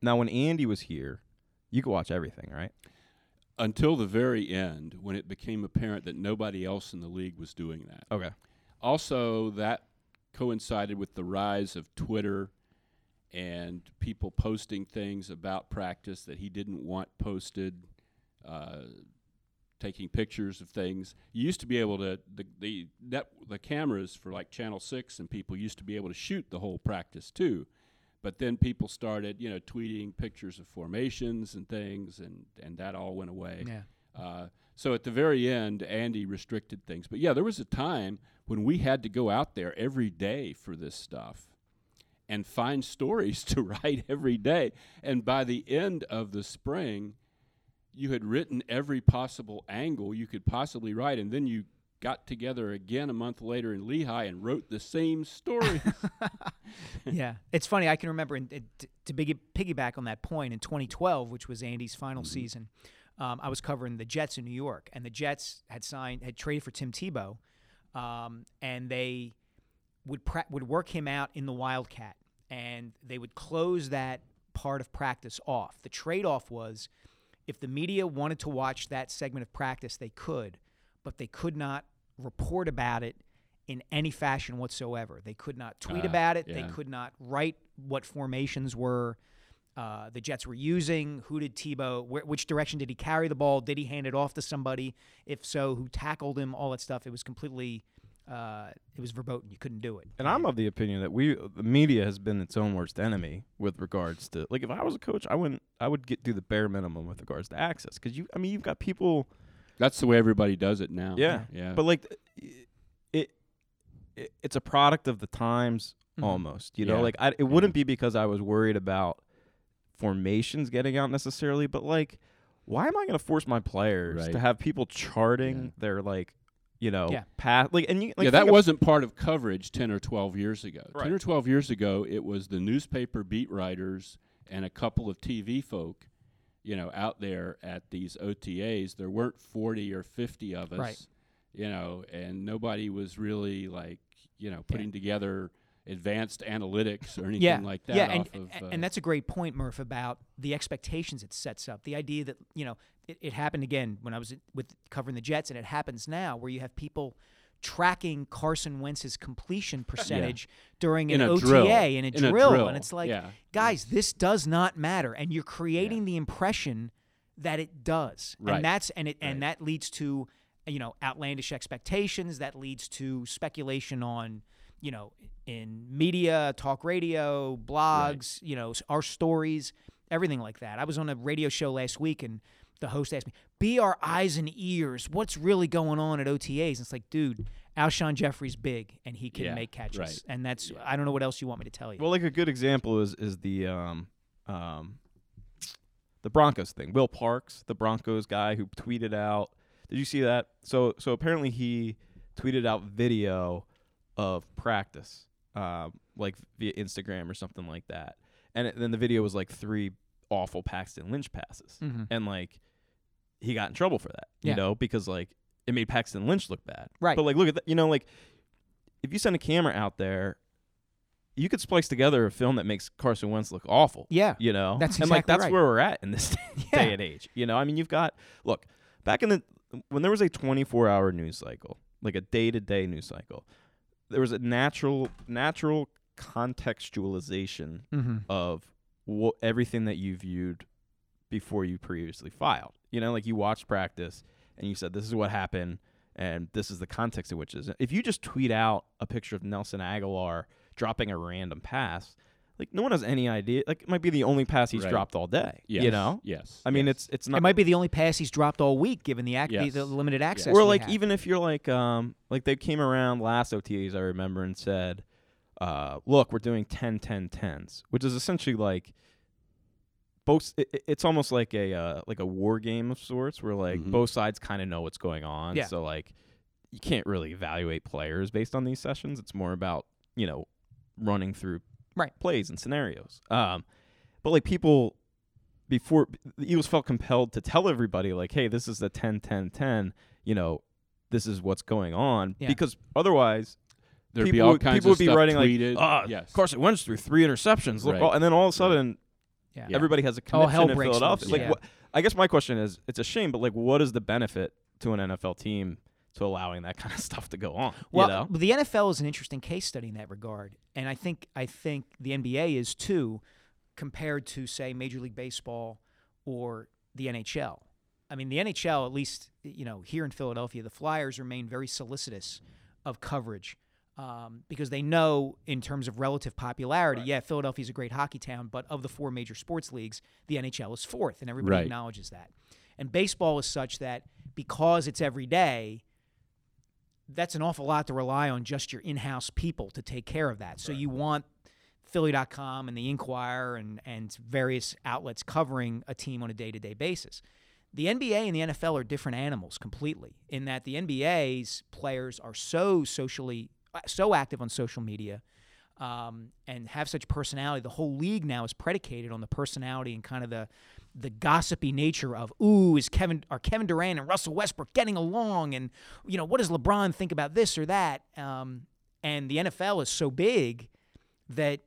now when Andy was here, you could watch everything, right? Until the very end, when it became apparent that nobody else in the league was doing that. Okay. Also, that coincided with the rise of Twitter and people posting things about practice that he didn't want posted, uh, taking pictures of things. You used to be able to the the net, the cameras for like Channel Six and people used to be able to shoot the whole practice too, but then people started you know tweeting pictures of formations and things, and and that all went away. Yeah. Uh, so at the very end, Andy restricted things. But yeah, there was a time when we had to go out there every day for this stuff and find stories to write every day. And by the end of the spring, you had written every possible angle you could possibly write, and then you got together again a month later in Lehigh and wrote the same story. yeah, it's funny. I can remember in, in- to piggyback on that point in 2012, which was Andy's final Mm-hmm. season. Um, I was covering the Jets in New York, and the Jets had signed had traded for Tim Tebow, um, and they would pra- would work him out in the Wildcat, and they would close that part of practice off. The trade off was if the media wanted to watch that segment of practice, they could, but they could not report about it in any fashion whatsoever. They could not tweet Ah, about it. They could not write what formations were uh, the Jets were using. Who did Tebow? Wh- which direction did he carry the ball? Did he hand it off to somebody? If so, who tackled him? All that stuff. It was completely. Uh, it was verboten. You couldn't do it. And I'm of the opinion that we the media has been its own worst enemy with regards to like if I was a coach, I wouldn't I would get do the bare minimum with regards to access because you I mean you've got people That's the way everybody does it now. yeah yeah. but like it, it it's a product of the times Mhm. almost you know Yeah. like I, it wouldn't be because I was worried about formations getting out necessarily but like why am I going to force my players Right. to have people charting Yeah. their like you know Yeah. path like and you like yeah, that wasn't part of coverage 10 or 12 years ago. Right. 10 or 12 years ago, it was the newspaper beat writers and a couple of TV folk, you know, out there at these OTAs. There weren't 40 or 50 of us, Right. you know, and nobody was really like, you know, putting together advanced analytics or anything yeah, like that. Yeah, and, off of, and- uh, and that's a great point, Murph, about the expectations it sets up. The idea that you know it, it happened again when I was with covering the Jets, and it happens now where you have people tracking Carson Wentz's completion percentage during In an OTA drill. in a In a drill, drill, and it's like, yeah. guys, this does not matter, and you're creating the impression that it does, Right. and that's and it and that leads to you know outlandish expectations. That leads to speculation on you know in media, talk radio, blogs, you know our stories, everything like that. I was on a radio show last week and. The host asked me, "Be our eyes and ears. What's really going on at OTAs?" And it's like, dude, Alshon Jeffery's big and he can Yeah, make catches, right. and that's I don't know what else you want me to tell you. Well, like a good example is is the um um the Broncos thing. Will Parks, the Broncos guy who tweeted out. Did you see that? So so apparently he tweeted out video of practice, um, like via Instagram or something like that. And it, then the video was like three awful Paxton Lynch passes, Mhm. and like he got in trouble for that, you Yeah. know, because like it made Paxton Lynch look bad. Right. But like, look at that, you know, like if you send a camera out there, you could splice together a film that makes Carson Wentz look awful. Yeah, You know, that's and like that's right. where we're at in this Yeah. day and age. You know, I mean, you've got look back in the when there was a 24 hour news cycle, like a day to day news cycle, there was a natural natural contextualization mm-hmm. of wh- everything that you viewed before you previously filed. You know, like you watched practice and you said this is what happened and this is the context in which is. If you just tweet out a picture of Nelson Agholor dropping a random pass, like no one has any idea. Like it might be the only pass he's Right. dropped all day. yes, You know, Yes. I mean yes. it's it's not It might be the only pass he's dropped all week, given the, ac- the- Yes. the limited access. or like have. even if you're like um like they came around last OTAs I remember and said uh look we're doing 10 10 10s which is essentially like both it, it- it's almost like a uh, like a war game of sorts where like Mhm. both sides kind of know what's going on. Yeah. So like you can't really evaluate players based on these sessions. It's more about, you know, running through Right. plays and scenarios. Um but like people before the Eagles felt compelled to tell everybody like, "Hey, this is the 10 10 10, you know, this is what's going on." Yeah. Because otherwise There'd be people all would- kinds people of would be writing tweeted. like, "Ah, yes. Carson Wentz threw three interceptions." Look, Right. all, and then all of a sudden Yeah. Yeah. everybody has a Oh, hell connection in Philadelphia. loose, Like, yeah. what, I guess my question is, it's a shame, but like, what is the benefit to an NFL team to allowing that kind of stuff to go on? Well, you know? the NFL is an interesting case study in that regard, and I think I think the NBA is too, compared to say Major League Baseball or the NHL. I mean, the NHL, at least you know here in Philadelphia, the Flyers remain very solicitous of coverage um, because they know, in terms of relative popularity, yeah, Philadelphia's a great hockey town, but of the four major sports leagues, the NHL is fourth, and everybody Right. acknowledges that. And baseball is such that because it's every day, that's an awful lot to rely on just your in-house people to take care of that. So you want Philly.com and the Inquirer and and various outlets covering a team on a day-to-day basis. The NBA and the NFL are different animals completely in that the NBA's players are so socially so active on social media um, and have such personality. The whole league now is predicated on the personality and kind of the the gossipy nature of ooh is Kevin are Kevin Durant and Russell Westbrook getting along and you know what does LeBron think about this or that um, and the NFL is so big that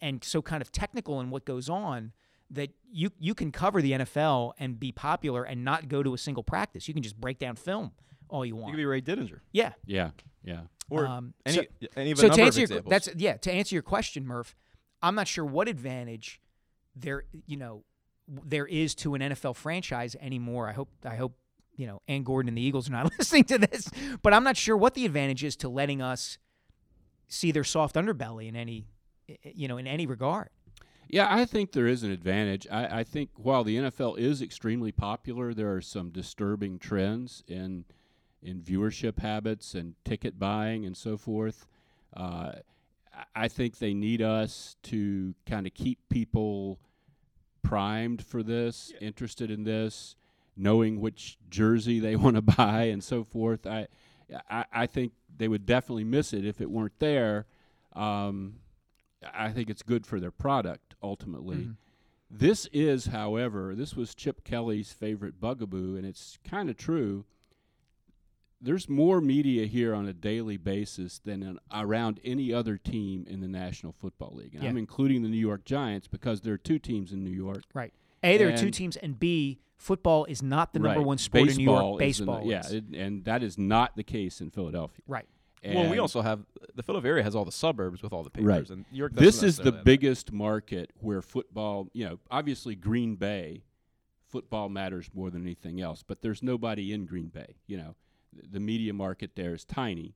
and so kind of technical in what goes on that you you can cover the NFL and be popular and not go to a single practice. You can just break down film all you want. you can be Ray Didinger yeah. Yeah, yeah. Or Um, any so- any of a So number to of answer your, that's yeah to answer your question, Murph, I'm not sure what advantage there you know there is to an NFL franchise anymore. I hope I hope you know Anne Gordon and the Eagles are not listening to this, but I'm not sure what the advantage is to letting us see their soft underbelly in any you know in any regard. Yeah, I think there is an advantage. I, I think while the NFL is extremely popular, there are some disturbing trends in in viewership habits and ticket buying and so forth. Uh, I- think they need us to kind of keep people primed for this, interested in this, knowing which jersey they want to buy and so forth. I, I, I think they would definitely miss it if it weren't there. Um, I think it's good for their product ultimately. This is, however, this was Chip Kelly's favorite bugaboo, and it's kind of true. There's more media here on a daily basis than in, around any other team in the National Football League. And Yeah. I'm including the New York Giants because there are two teams in New York. Right. A, there are two teams, and B, football is not the number Right. one sport in New York. is the Baseball, yeah, is. it, and that is not the case in Philadelphia. right. well, we also have the Philadelphia area has all the suburbs with all the papers, Right. and New York. this is the necessarily that. biggest market where football you know obviously green bay football matters more than anything else but there's nobody in green bay you know Th- the media market there is tiny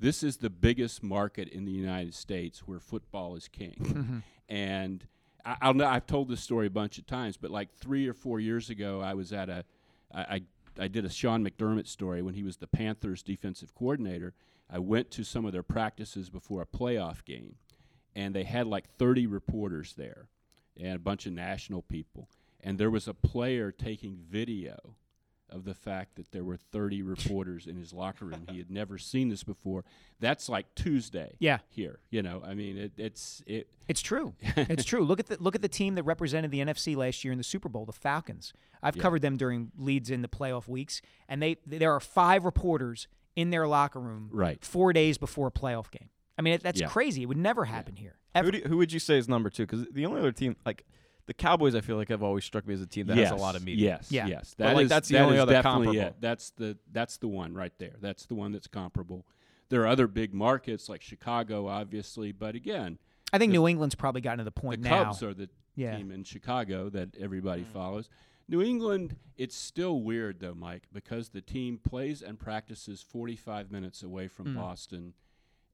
this is the biggest market in the united states where football is king mm-hmm. and I, I'll know I've told this story a bunch of times, but like three or four years ago, I was at a, I, I, I did a Sean McDermott story when he was the Panthers defensive coordinator. I went to some of their practices before a playoff game, and they had like 30 reporters there and a bunch of national people. And there was a player taking video of the fact that there were 30 reporters in his locker room. He had never seen this before. That's like Tuesday Yeah. here. You know, I mean, it, it's it. It's true. it's true. Look at the look at the team that represented the NFC last year in the Super Bowl, the Falcons. I've Yeah. covered them during leads in the playoff weeks, and they there are five reporters in their locker room Right. four days before a playoff game. I mean, it, that's Yeah. crazy. It would never happen here. Ever. Who, do you- who would you say is number two? Because the only other team, like the Cowboys, I feel like have always struck me as a team that yes, has a lot of media. Yes, Yeah. yes. but, like, is, that's the that only is other definitely comparable. it. That's the that's the one right there. That's the one that's comparable. There are other big markets like Chicago, obviously, but again, I think the- New England's probably gotten to the the point now. The Cubs are the Yeah. team in Chicago that everybody follows. New England, it's still weird though, Mike, because the team plays and practices 45 minutes away from Mm. Boston,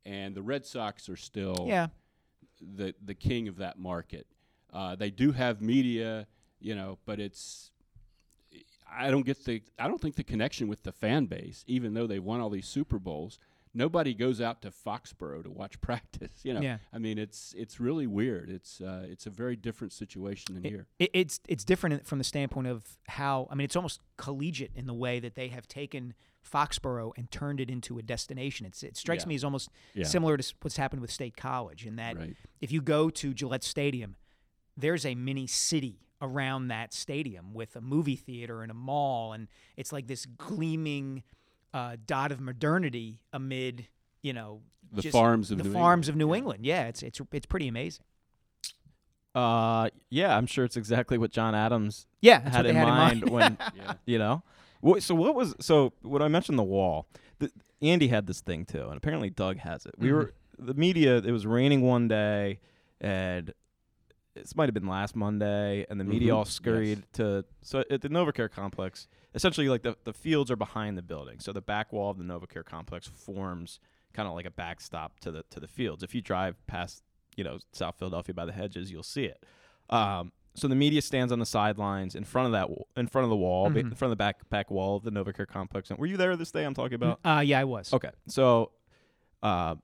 and the Red Sox are still yeah, the the king of that market. Uh, they do have media, you know, but it's I don't get the I don't think the connection with the fan base, even though they won all these Super Bowls, nobody goes out to Foxborough to watch practice. You know, Yeah. I mean, it's it's really weird. It's uh, it's a very different situation than It- here. It, it's it's different from the standpoint of how I mean it's almost collegiate in the way that they have taken Foxborough and turned it into a destination. It's, it strikes Yeah. me as almost Yeah. similar to what's happened with State College in that Right. if you go to Gillette Stadium, there's a mini city around that stadium with a movie theater and a mall, and it's like this gleaming uh, dot of modernity amid you know The just farms of the New farms England. of New Yeah. England. Yeah, it's it's it's pretty amazing. Uh, yeah, I'm sure it's exactly what John Adams Yeah, had in had mind in when. Yeah. you know. What, so what was so when I mentioned the wall? The, Andy had this thing too, and apparently Doug has it. We Mhm. were the media. It was raining one day, and this might have been last Monday, and the media Mhm. all scurried to so at the NovaCare complex. Essentially, like the the fields are behind the building, so the back wall of the NovaCare complex forms kind of like a backstop to the to the fields. If you drive past, you know, South Philadelphia by the hedges, you'll see it. Um, so the media stands on the sidelines in front of that, w- in front of the wall, Mhm. in front of the back back wall of the NovaCare complex. And were you there this day? I'm talking about. Uh, yeah, I was. Okay, so, uh,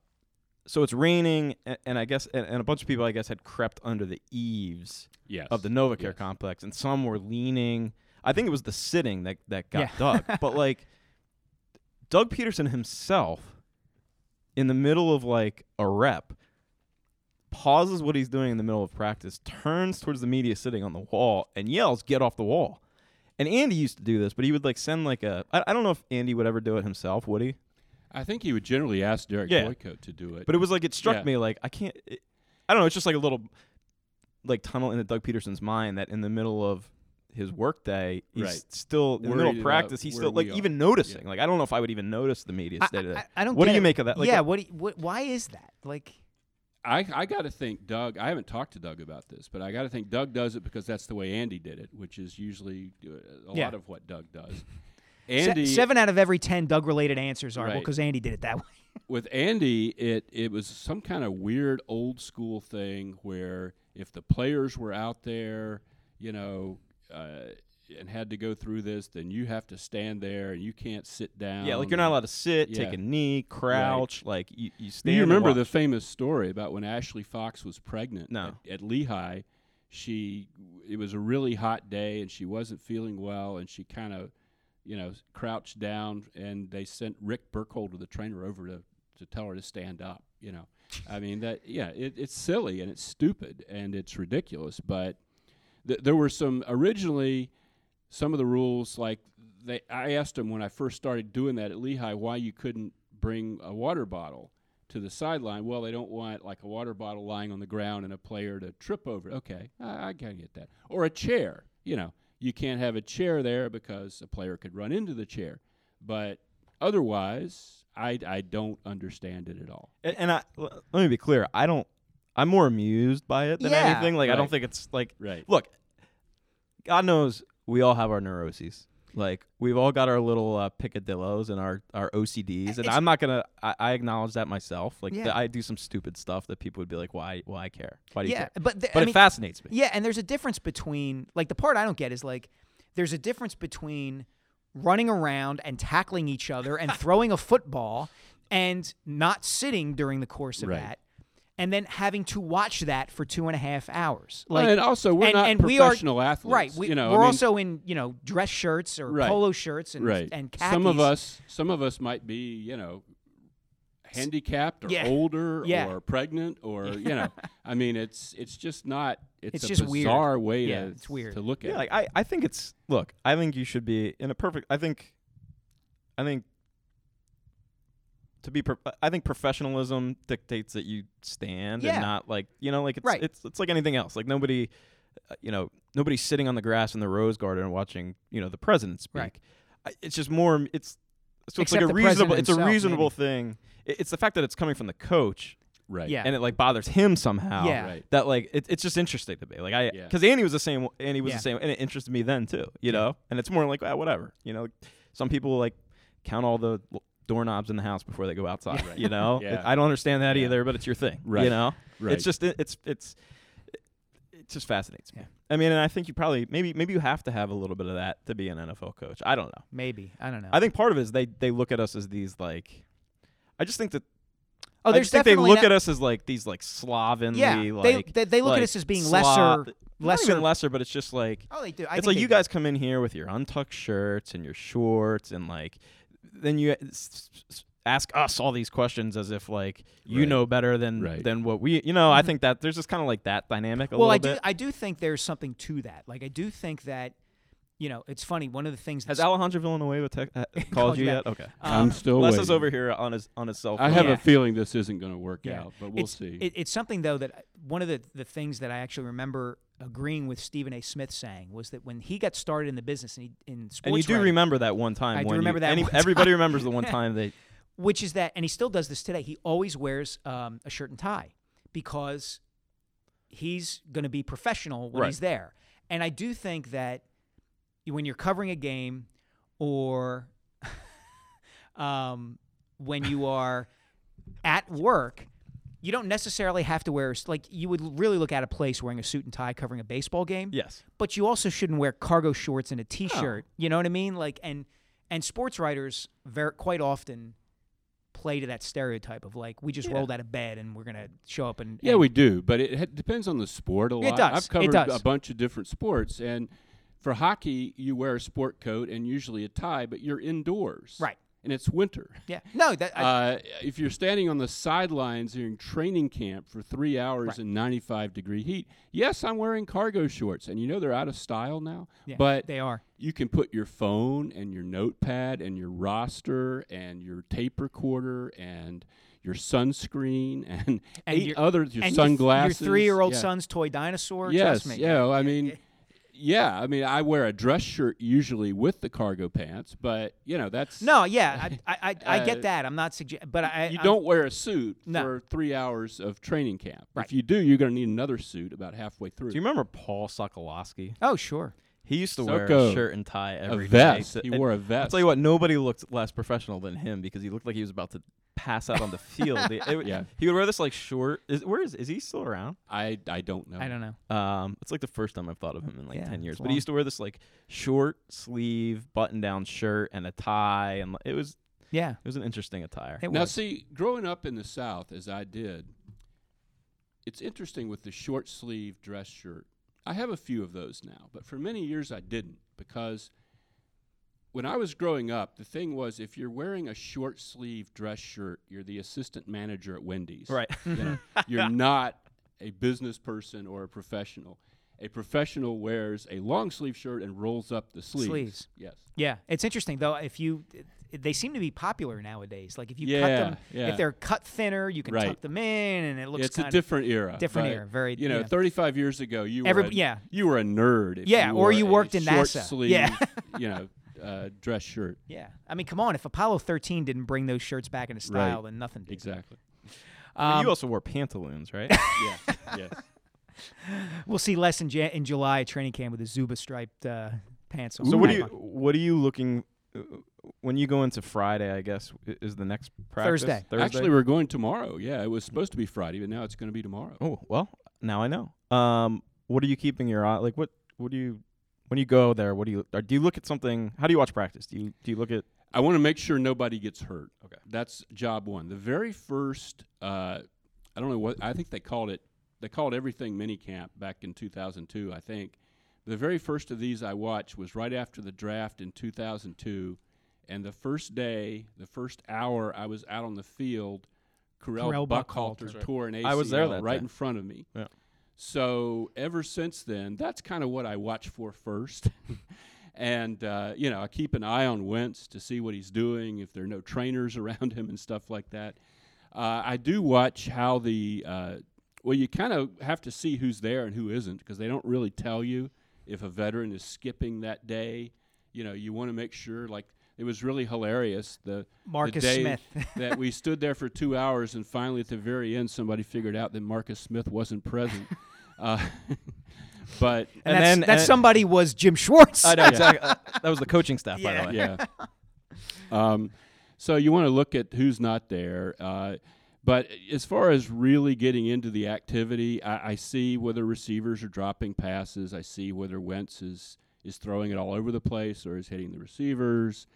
so it's raining, and, and I guess, and, and a bunch of people, I guess, had crept under the eaves Yes. of the NovaCare Yes. complex, and some were leaning. I think it was the sitting that that got Yeah. Doug, but like Doug Pederson himself, in the middle of like a rep, pauses what he's doing in the middle of practice, turns towards the media sitting on the wall, and yells, "Get off the wall!" And Andy used to do this, but he would like send like a. I, I don't know if Andy would ever do it himself, would he? I think he would generally ask Derek Yeah. Boyko to do it. But it was like it struck Yeah. me like I can't. It, I don't know. It's just like a little like tunnel into Doug Pederson's mind that in the middle of his workday, he's Right. still in the middle of practice. He's still like we even noticing. Yeah. Like I don't know if I would even notice the media I, state of I, that. I don't. What do you it. make of that? Like, yeah. what- What, do you, what? Why is that? Like, I, I got to think Doug. I haven't talked to Doug about this, but I got to think Doug does it because that's the way Andy did it, which is usually uh, a Yeah. lot of what Doug does. Se- seven out of every ten Doug-related answers are well because Andy did it that way. with Andy, it it was some kind of weird old school thing where if the players were out there, you know, uh, and had to go through this, then you have to stand there and you can't sit down. yeah, like you're not allowed to sit, take a knee, crouch. Like you, you stand. you and remember the famous story about when Ashley Fox was pregnant No. at, at Lehigh? She it was a really hot day and she wasn't feeling well and she kind of you know crouched down and they sent Rick Burkholder the trainer over to to tell her to stand up. You know, I mean that yeah it, it's silly and it's stupid and it's ridiculous, but th- there were some originally some of the rules like they I asked them when I first started doing that at Lehigh why you couldn't bring a water bottle to the sideline. Well, they don't want like a water bottle lying on the ground and a player to trip over. Okay, I, I can get that. Or a chair. You know, you can't have a chair there because a player could run into the chair. But otherwise, I I don't understand it at all. And, and I l- let me be clear. I don't. I'm more amused by it than Yeah. anything. Like I don't think it's like Right. look, God knows we all have our neuroses. Like we've all got our little uh, picadillos and our our OCDs, and It's- I'm not gonna. I, I acknowledge that myself. Like Yeah. I do some stupid stuff that people would be like, "Why? Why care? Why do you yeah, care?" but th- But I it mean, fascinates me. Yeah, and there's a difference between like the part I don't get is like there's a difference between running around and tackling each other and throwing a football and not sitting during the course of Right. that. And then having to watch that for two and a half hours, like and also we're and- not and we are- professional athletes, right? We, you know, we're mean- also in you know dress shirts or Right. polo shirts and right. and khakis. some of us, some of us might be, you know, handicapped or Yeah. older Yeah. or pregnant or you know. I mean, it's it's just not. It's, It's a just weird. bizarre way Yeah, to it's weird. to look at. Yeah, it. like I, I think it's look. I think you should be in a perfect. I think, I think to be. Pro, I think professionalism dictates that you stand Yeah. and not like you know like it's Right. it's it's like anything else. Like nobody, uh, you know, nobody's sitting on the grass in the rose garden and watching you know the president speak. Right. I, it's just more. It's so it's like a reasonable. It's a himself, reasonable thing. It, it's the fact that it's coming from the coach right. Yeah. and it like bothers him somehow. Yeah. Right. That like it, it's just interesting to me. Like I Yeah. because Andy was the same. Andy was Yeah. the same, and it interested me then too. You know, and it's more like ah, whatever. You know, some people like count all the l- doorknobs in the house before they go outside. You know, Yeah. I don't understand that Yeah. either, but it's your thing. Right. You know, Right. it's just it, it's it's it just fascinates me. Yeah. I mean, and I think you probably maybe maybe you have to have a little bit of that to be an NFL coach. I don't know. maybe I don't know. I think part of it is they they look at us as these like I just think that Oh, I there's just think they look at us as like these like slovenly Yeah, they- like they- they look at us as being slob- lesser- lesser- lesser, but it's just like Oh, they do. I it's like you do. guys come in here with your untucked shirts and your shorts and like then you s- s- ask us all these questions as if like you Right. know better than Right. than what we you know I think that there's just kind of like that dynamic a Mm-hmm. well, little I do. bit. I do think there's something to that. Like, I do think that, you know, it's funny. One of the things Has Alejandro Villanueva te- uh, called Called you you yet? back. Okay. I'm um, still Les waiting. is over here on his on his cell phone. I have Yeah. a feeling this isn't going to work Yeah. out, but we'll it's, see. It, it's something though that one of the the things that I actually remember agreeing with Stephen A. Smith saying was that when he got started in the business and he, in sports and you do writing, remember that one time I do when you- remember that any- everybody remembers the one time they which is that, and he still does this today. He always wears um, a shirt and tie because he's going to be professional when Right. he's there. And I do think that when you're covering a game or um, when you are at work, you don't necessarily have to wear like you would really look at a place wearing a suit and tie covering a baseball game. yes But you also shouldn't wear cargo shorts and a t-shirt. You know what I mean? Like and and sports writers very quite often play to that stereotype of like we just Yeah. rolled out of bed and we're gonna show up and Yeah, and- we do, but it ha- depends on the sport a lot. It does. I've covered does. a bunch of different sports, and for hockey, you wear a sport coat and usually a tie, but you're indoors, Right. And it's winter. yeah no that I, Uh, if you're standing on the sidelines during training camp for three hours Right. in 95 degree heat, yes, I'm wearing cargo shorts, and you know they're out of style now. yeah, but they are you can put your phone and your notepad and your roster and your tape recorder and your sunscreen and, And eight your- others, your and sunglasses. Your, three-year-old yeah. son's toy dinosaur. Yes, trust me. yeah. I mean, yeah. yeah. I mean, I wear a dress shirt usually with the cargo pants, but you know that's no, yeah, I I, I, I Uh, get that. I'm not suggesting, but I you I'm- don't wear a suit No. for three hours of training camp. Right. If you do, you're going to need another suit about halfway through. do you remember Paul Sokolowski Oh sure. He used to wear Soko. a shirt and tie a every day vest? to- He and wore a I'll vest. tell you what nobody looked less professional than him because he looked like he was about to pass out on the field It- it- Yeah. he would wear this like short is where is is he still around I I don't know. I don't know. Um, it's like the first time I've thought of him in like Yeah, ten years. it's But he used to wear this like short sleeve button down shirt and a tie, and it was Yeah. it was an interesting attire. It Now, was. see, growing up in the South as I did, it's interesting with the short sleeve dress shirt. I have a few of those now, but for many years I didn't because when I was growing up, the thing was if you're wearing a short sleeve dress shirt, you're the assistant manager at Wendy's. Right. You know, you're not a business person or a professional. A professional wears a long sleeve shirt and rolls up the sleeves. Sleeves. Yes. Yeah, it's interesting though. If you, they seem to be popular nowadays. Like if you cut Yeah, them, yeah. if they're cut thinner, you can Right. tuck them in, and it looks it's a kind different era. different but, era, very- You know, yeah. 35 years ago, you Every- were a, yeah. you were a nerd. If Yeah, you or wore you a worked in short NASA. Sleeve, Yeah. you know, uh, dress shirt. Yeah, I mean, come on. If Apollo 13 didn't bring those shirts back into style, Right. then nothing did. Exactly. I mean, Um, you also wore pantaloons, right? yeah. Yes. we'll see less in, Ja- in July training camp with the Zubaz striped uh, pants on. so what are you what are you looking when you go into Friday? I guess i- is the next practice Thursday. Thursday. Actually, we're going tomorrow. Yeah, it was supposed to be Friday, but now it's going to be tomorrow. oh well, now I know. Um, what are you keeping your eye? Like what? What do you when you go there? What do you? Or do you look at something? How do you watch practice? Do you do you look at? I want to make sure nobody gets hurt. Okay. That's job one. The very first, uh, I don't know what I think they called it. They called everything mini camp back in 2002, I think. The very first of these I watched was right after the draft in 2002, and the first day, the first hour I was out on the field, Correll, Correll Buckhalter Buckhalter. tore an ACL I was there that right day. in front of me. Yeah. So ever since then, that's kind of what I watch for first. and, uh, you know, I keep an eye on Wentz to see what he's doing, if there are no trainers around him and stuff like that. Uh, I do watch how the, uh, well, you kind of have to see who's there and who isn't because they don't really tell you if a veteran is skipping that day. You know, you want to make sure, like, it was really hilarious. The Marcus the day Smith. that we stood there for two hours, and finally at the very end, somebody figured out that Marcus Smith wasn't present. uh, but And, And that's, then- that and- somebody was Jim Schwartz. I know exactly. uh, that was the coaching staff, by the way. yeah. um, so you want to look at who's not there. Uh, but as far as really getting into the activity, I, I see whether receivers are dropping passes. I see whether Wentz is is throwing it all over the place or is hitting the receivers.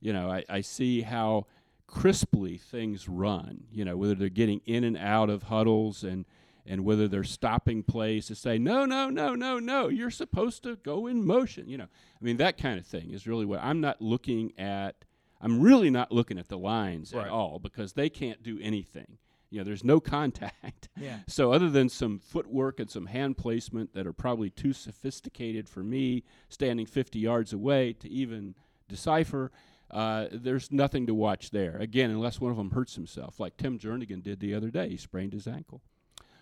You know, I, I see how crisply things run. You know, whether they're getting in and out of huddles and and whether they're stopping plays to say no, no, no, no, no, you're supposed to go in motion. You know, I mean that kind of thing is really what I'm not looking at. I'm really not looking at the lines Right. at all because they can't do anything. You know, there's no contact. Yeah. So other than some footwork and some hand placement that are probably too sophisticated for me, standing 50 yards away to even decipher, uh, there's nothing to watch there. Again, unless one of them hurts himself, like Tim Jernigan did the other day. He sprained his ankle.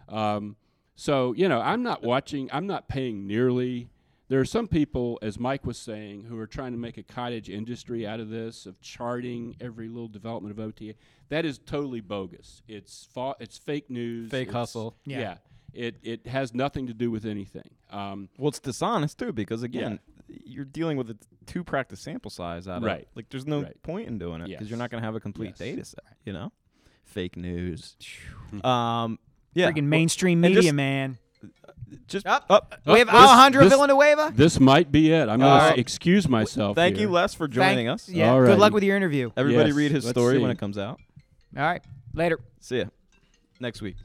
Um, so you know, I'm not watching. I'm not paying nearly. There are some people, as Mike was saying, who are trying to make a cottage industry out of this, of charting every little development of OTA. That is totally bogus. It's fa- it's fake news. Fake it's- hustle. Yeah. Yeah. It it has nothing to do with anything. Um, Well, it's dishonest too because again, you're dealing with a two practice sample size out of Right. Like, there's no Right. point in doing it because you're not going to have a complete Yes. data set. You know, fake news. um, yeah, Freaking mainstream and media, just- man. Just Up. up. we have this- Alejandro this- Villanueva. this might be it. I'm going right. to excuse myself. Thank here. you, Les, for joining Thank- us. Yeah. All Good luck with your interview. Everybody Yes, read his let's story when it comes out. All right. Later. See ya next week.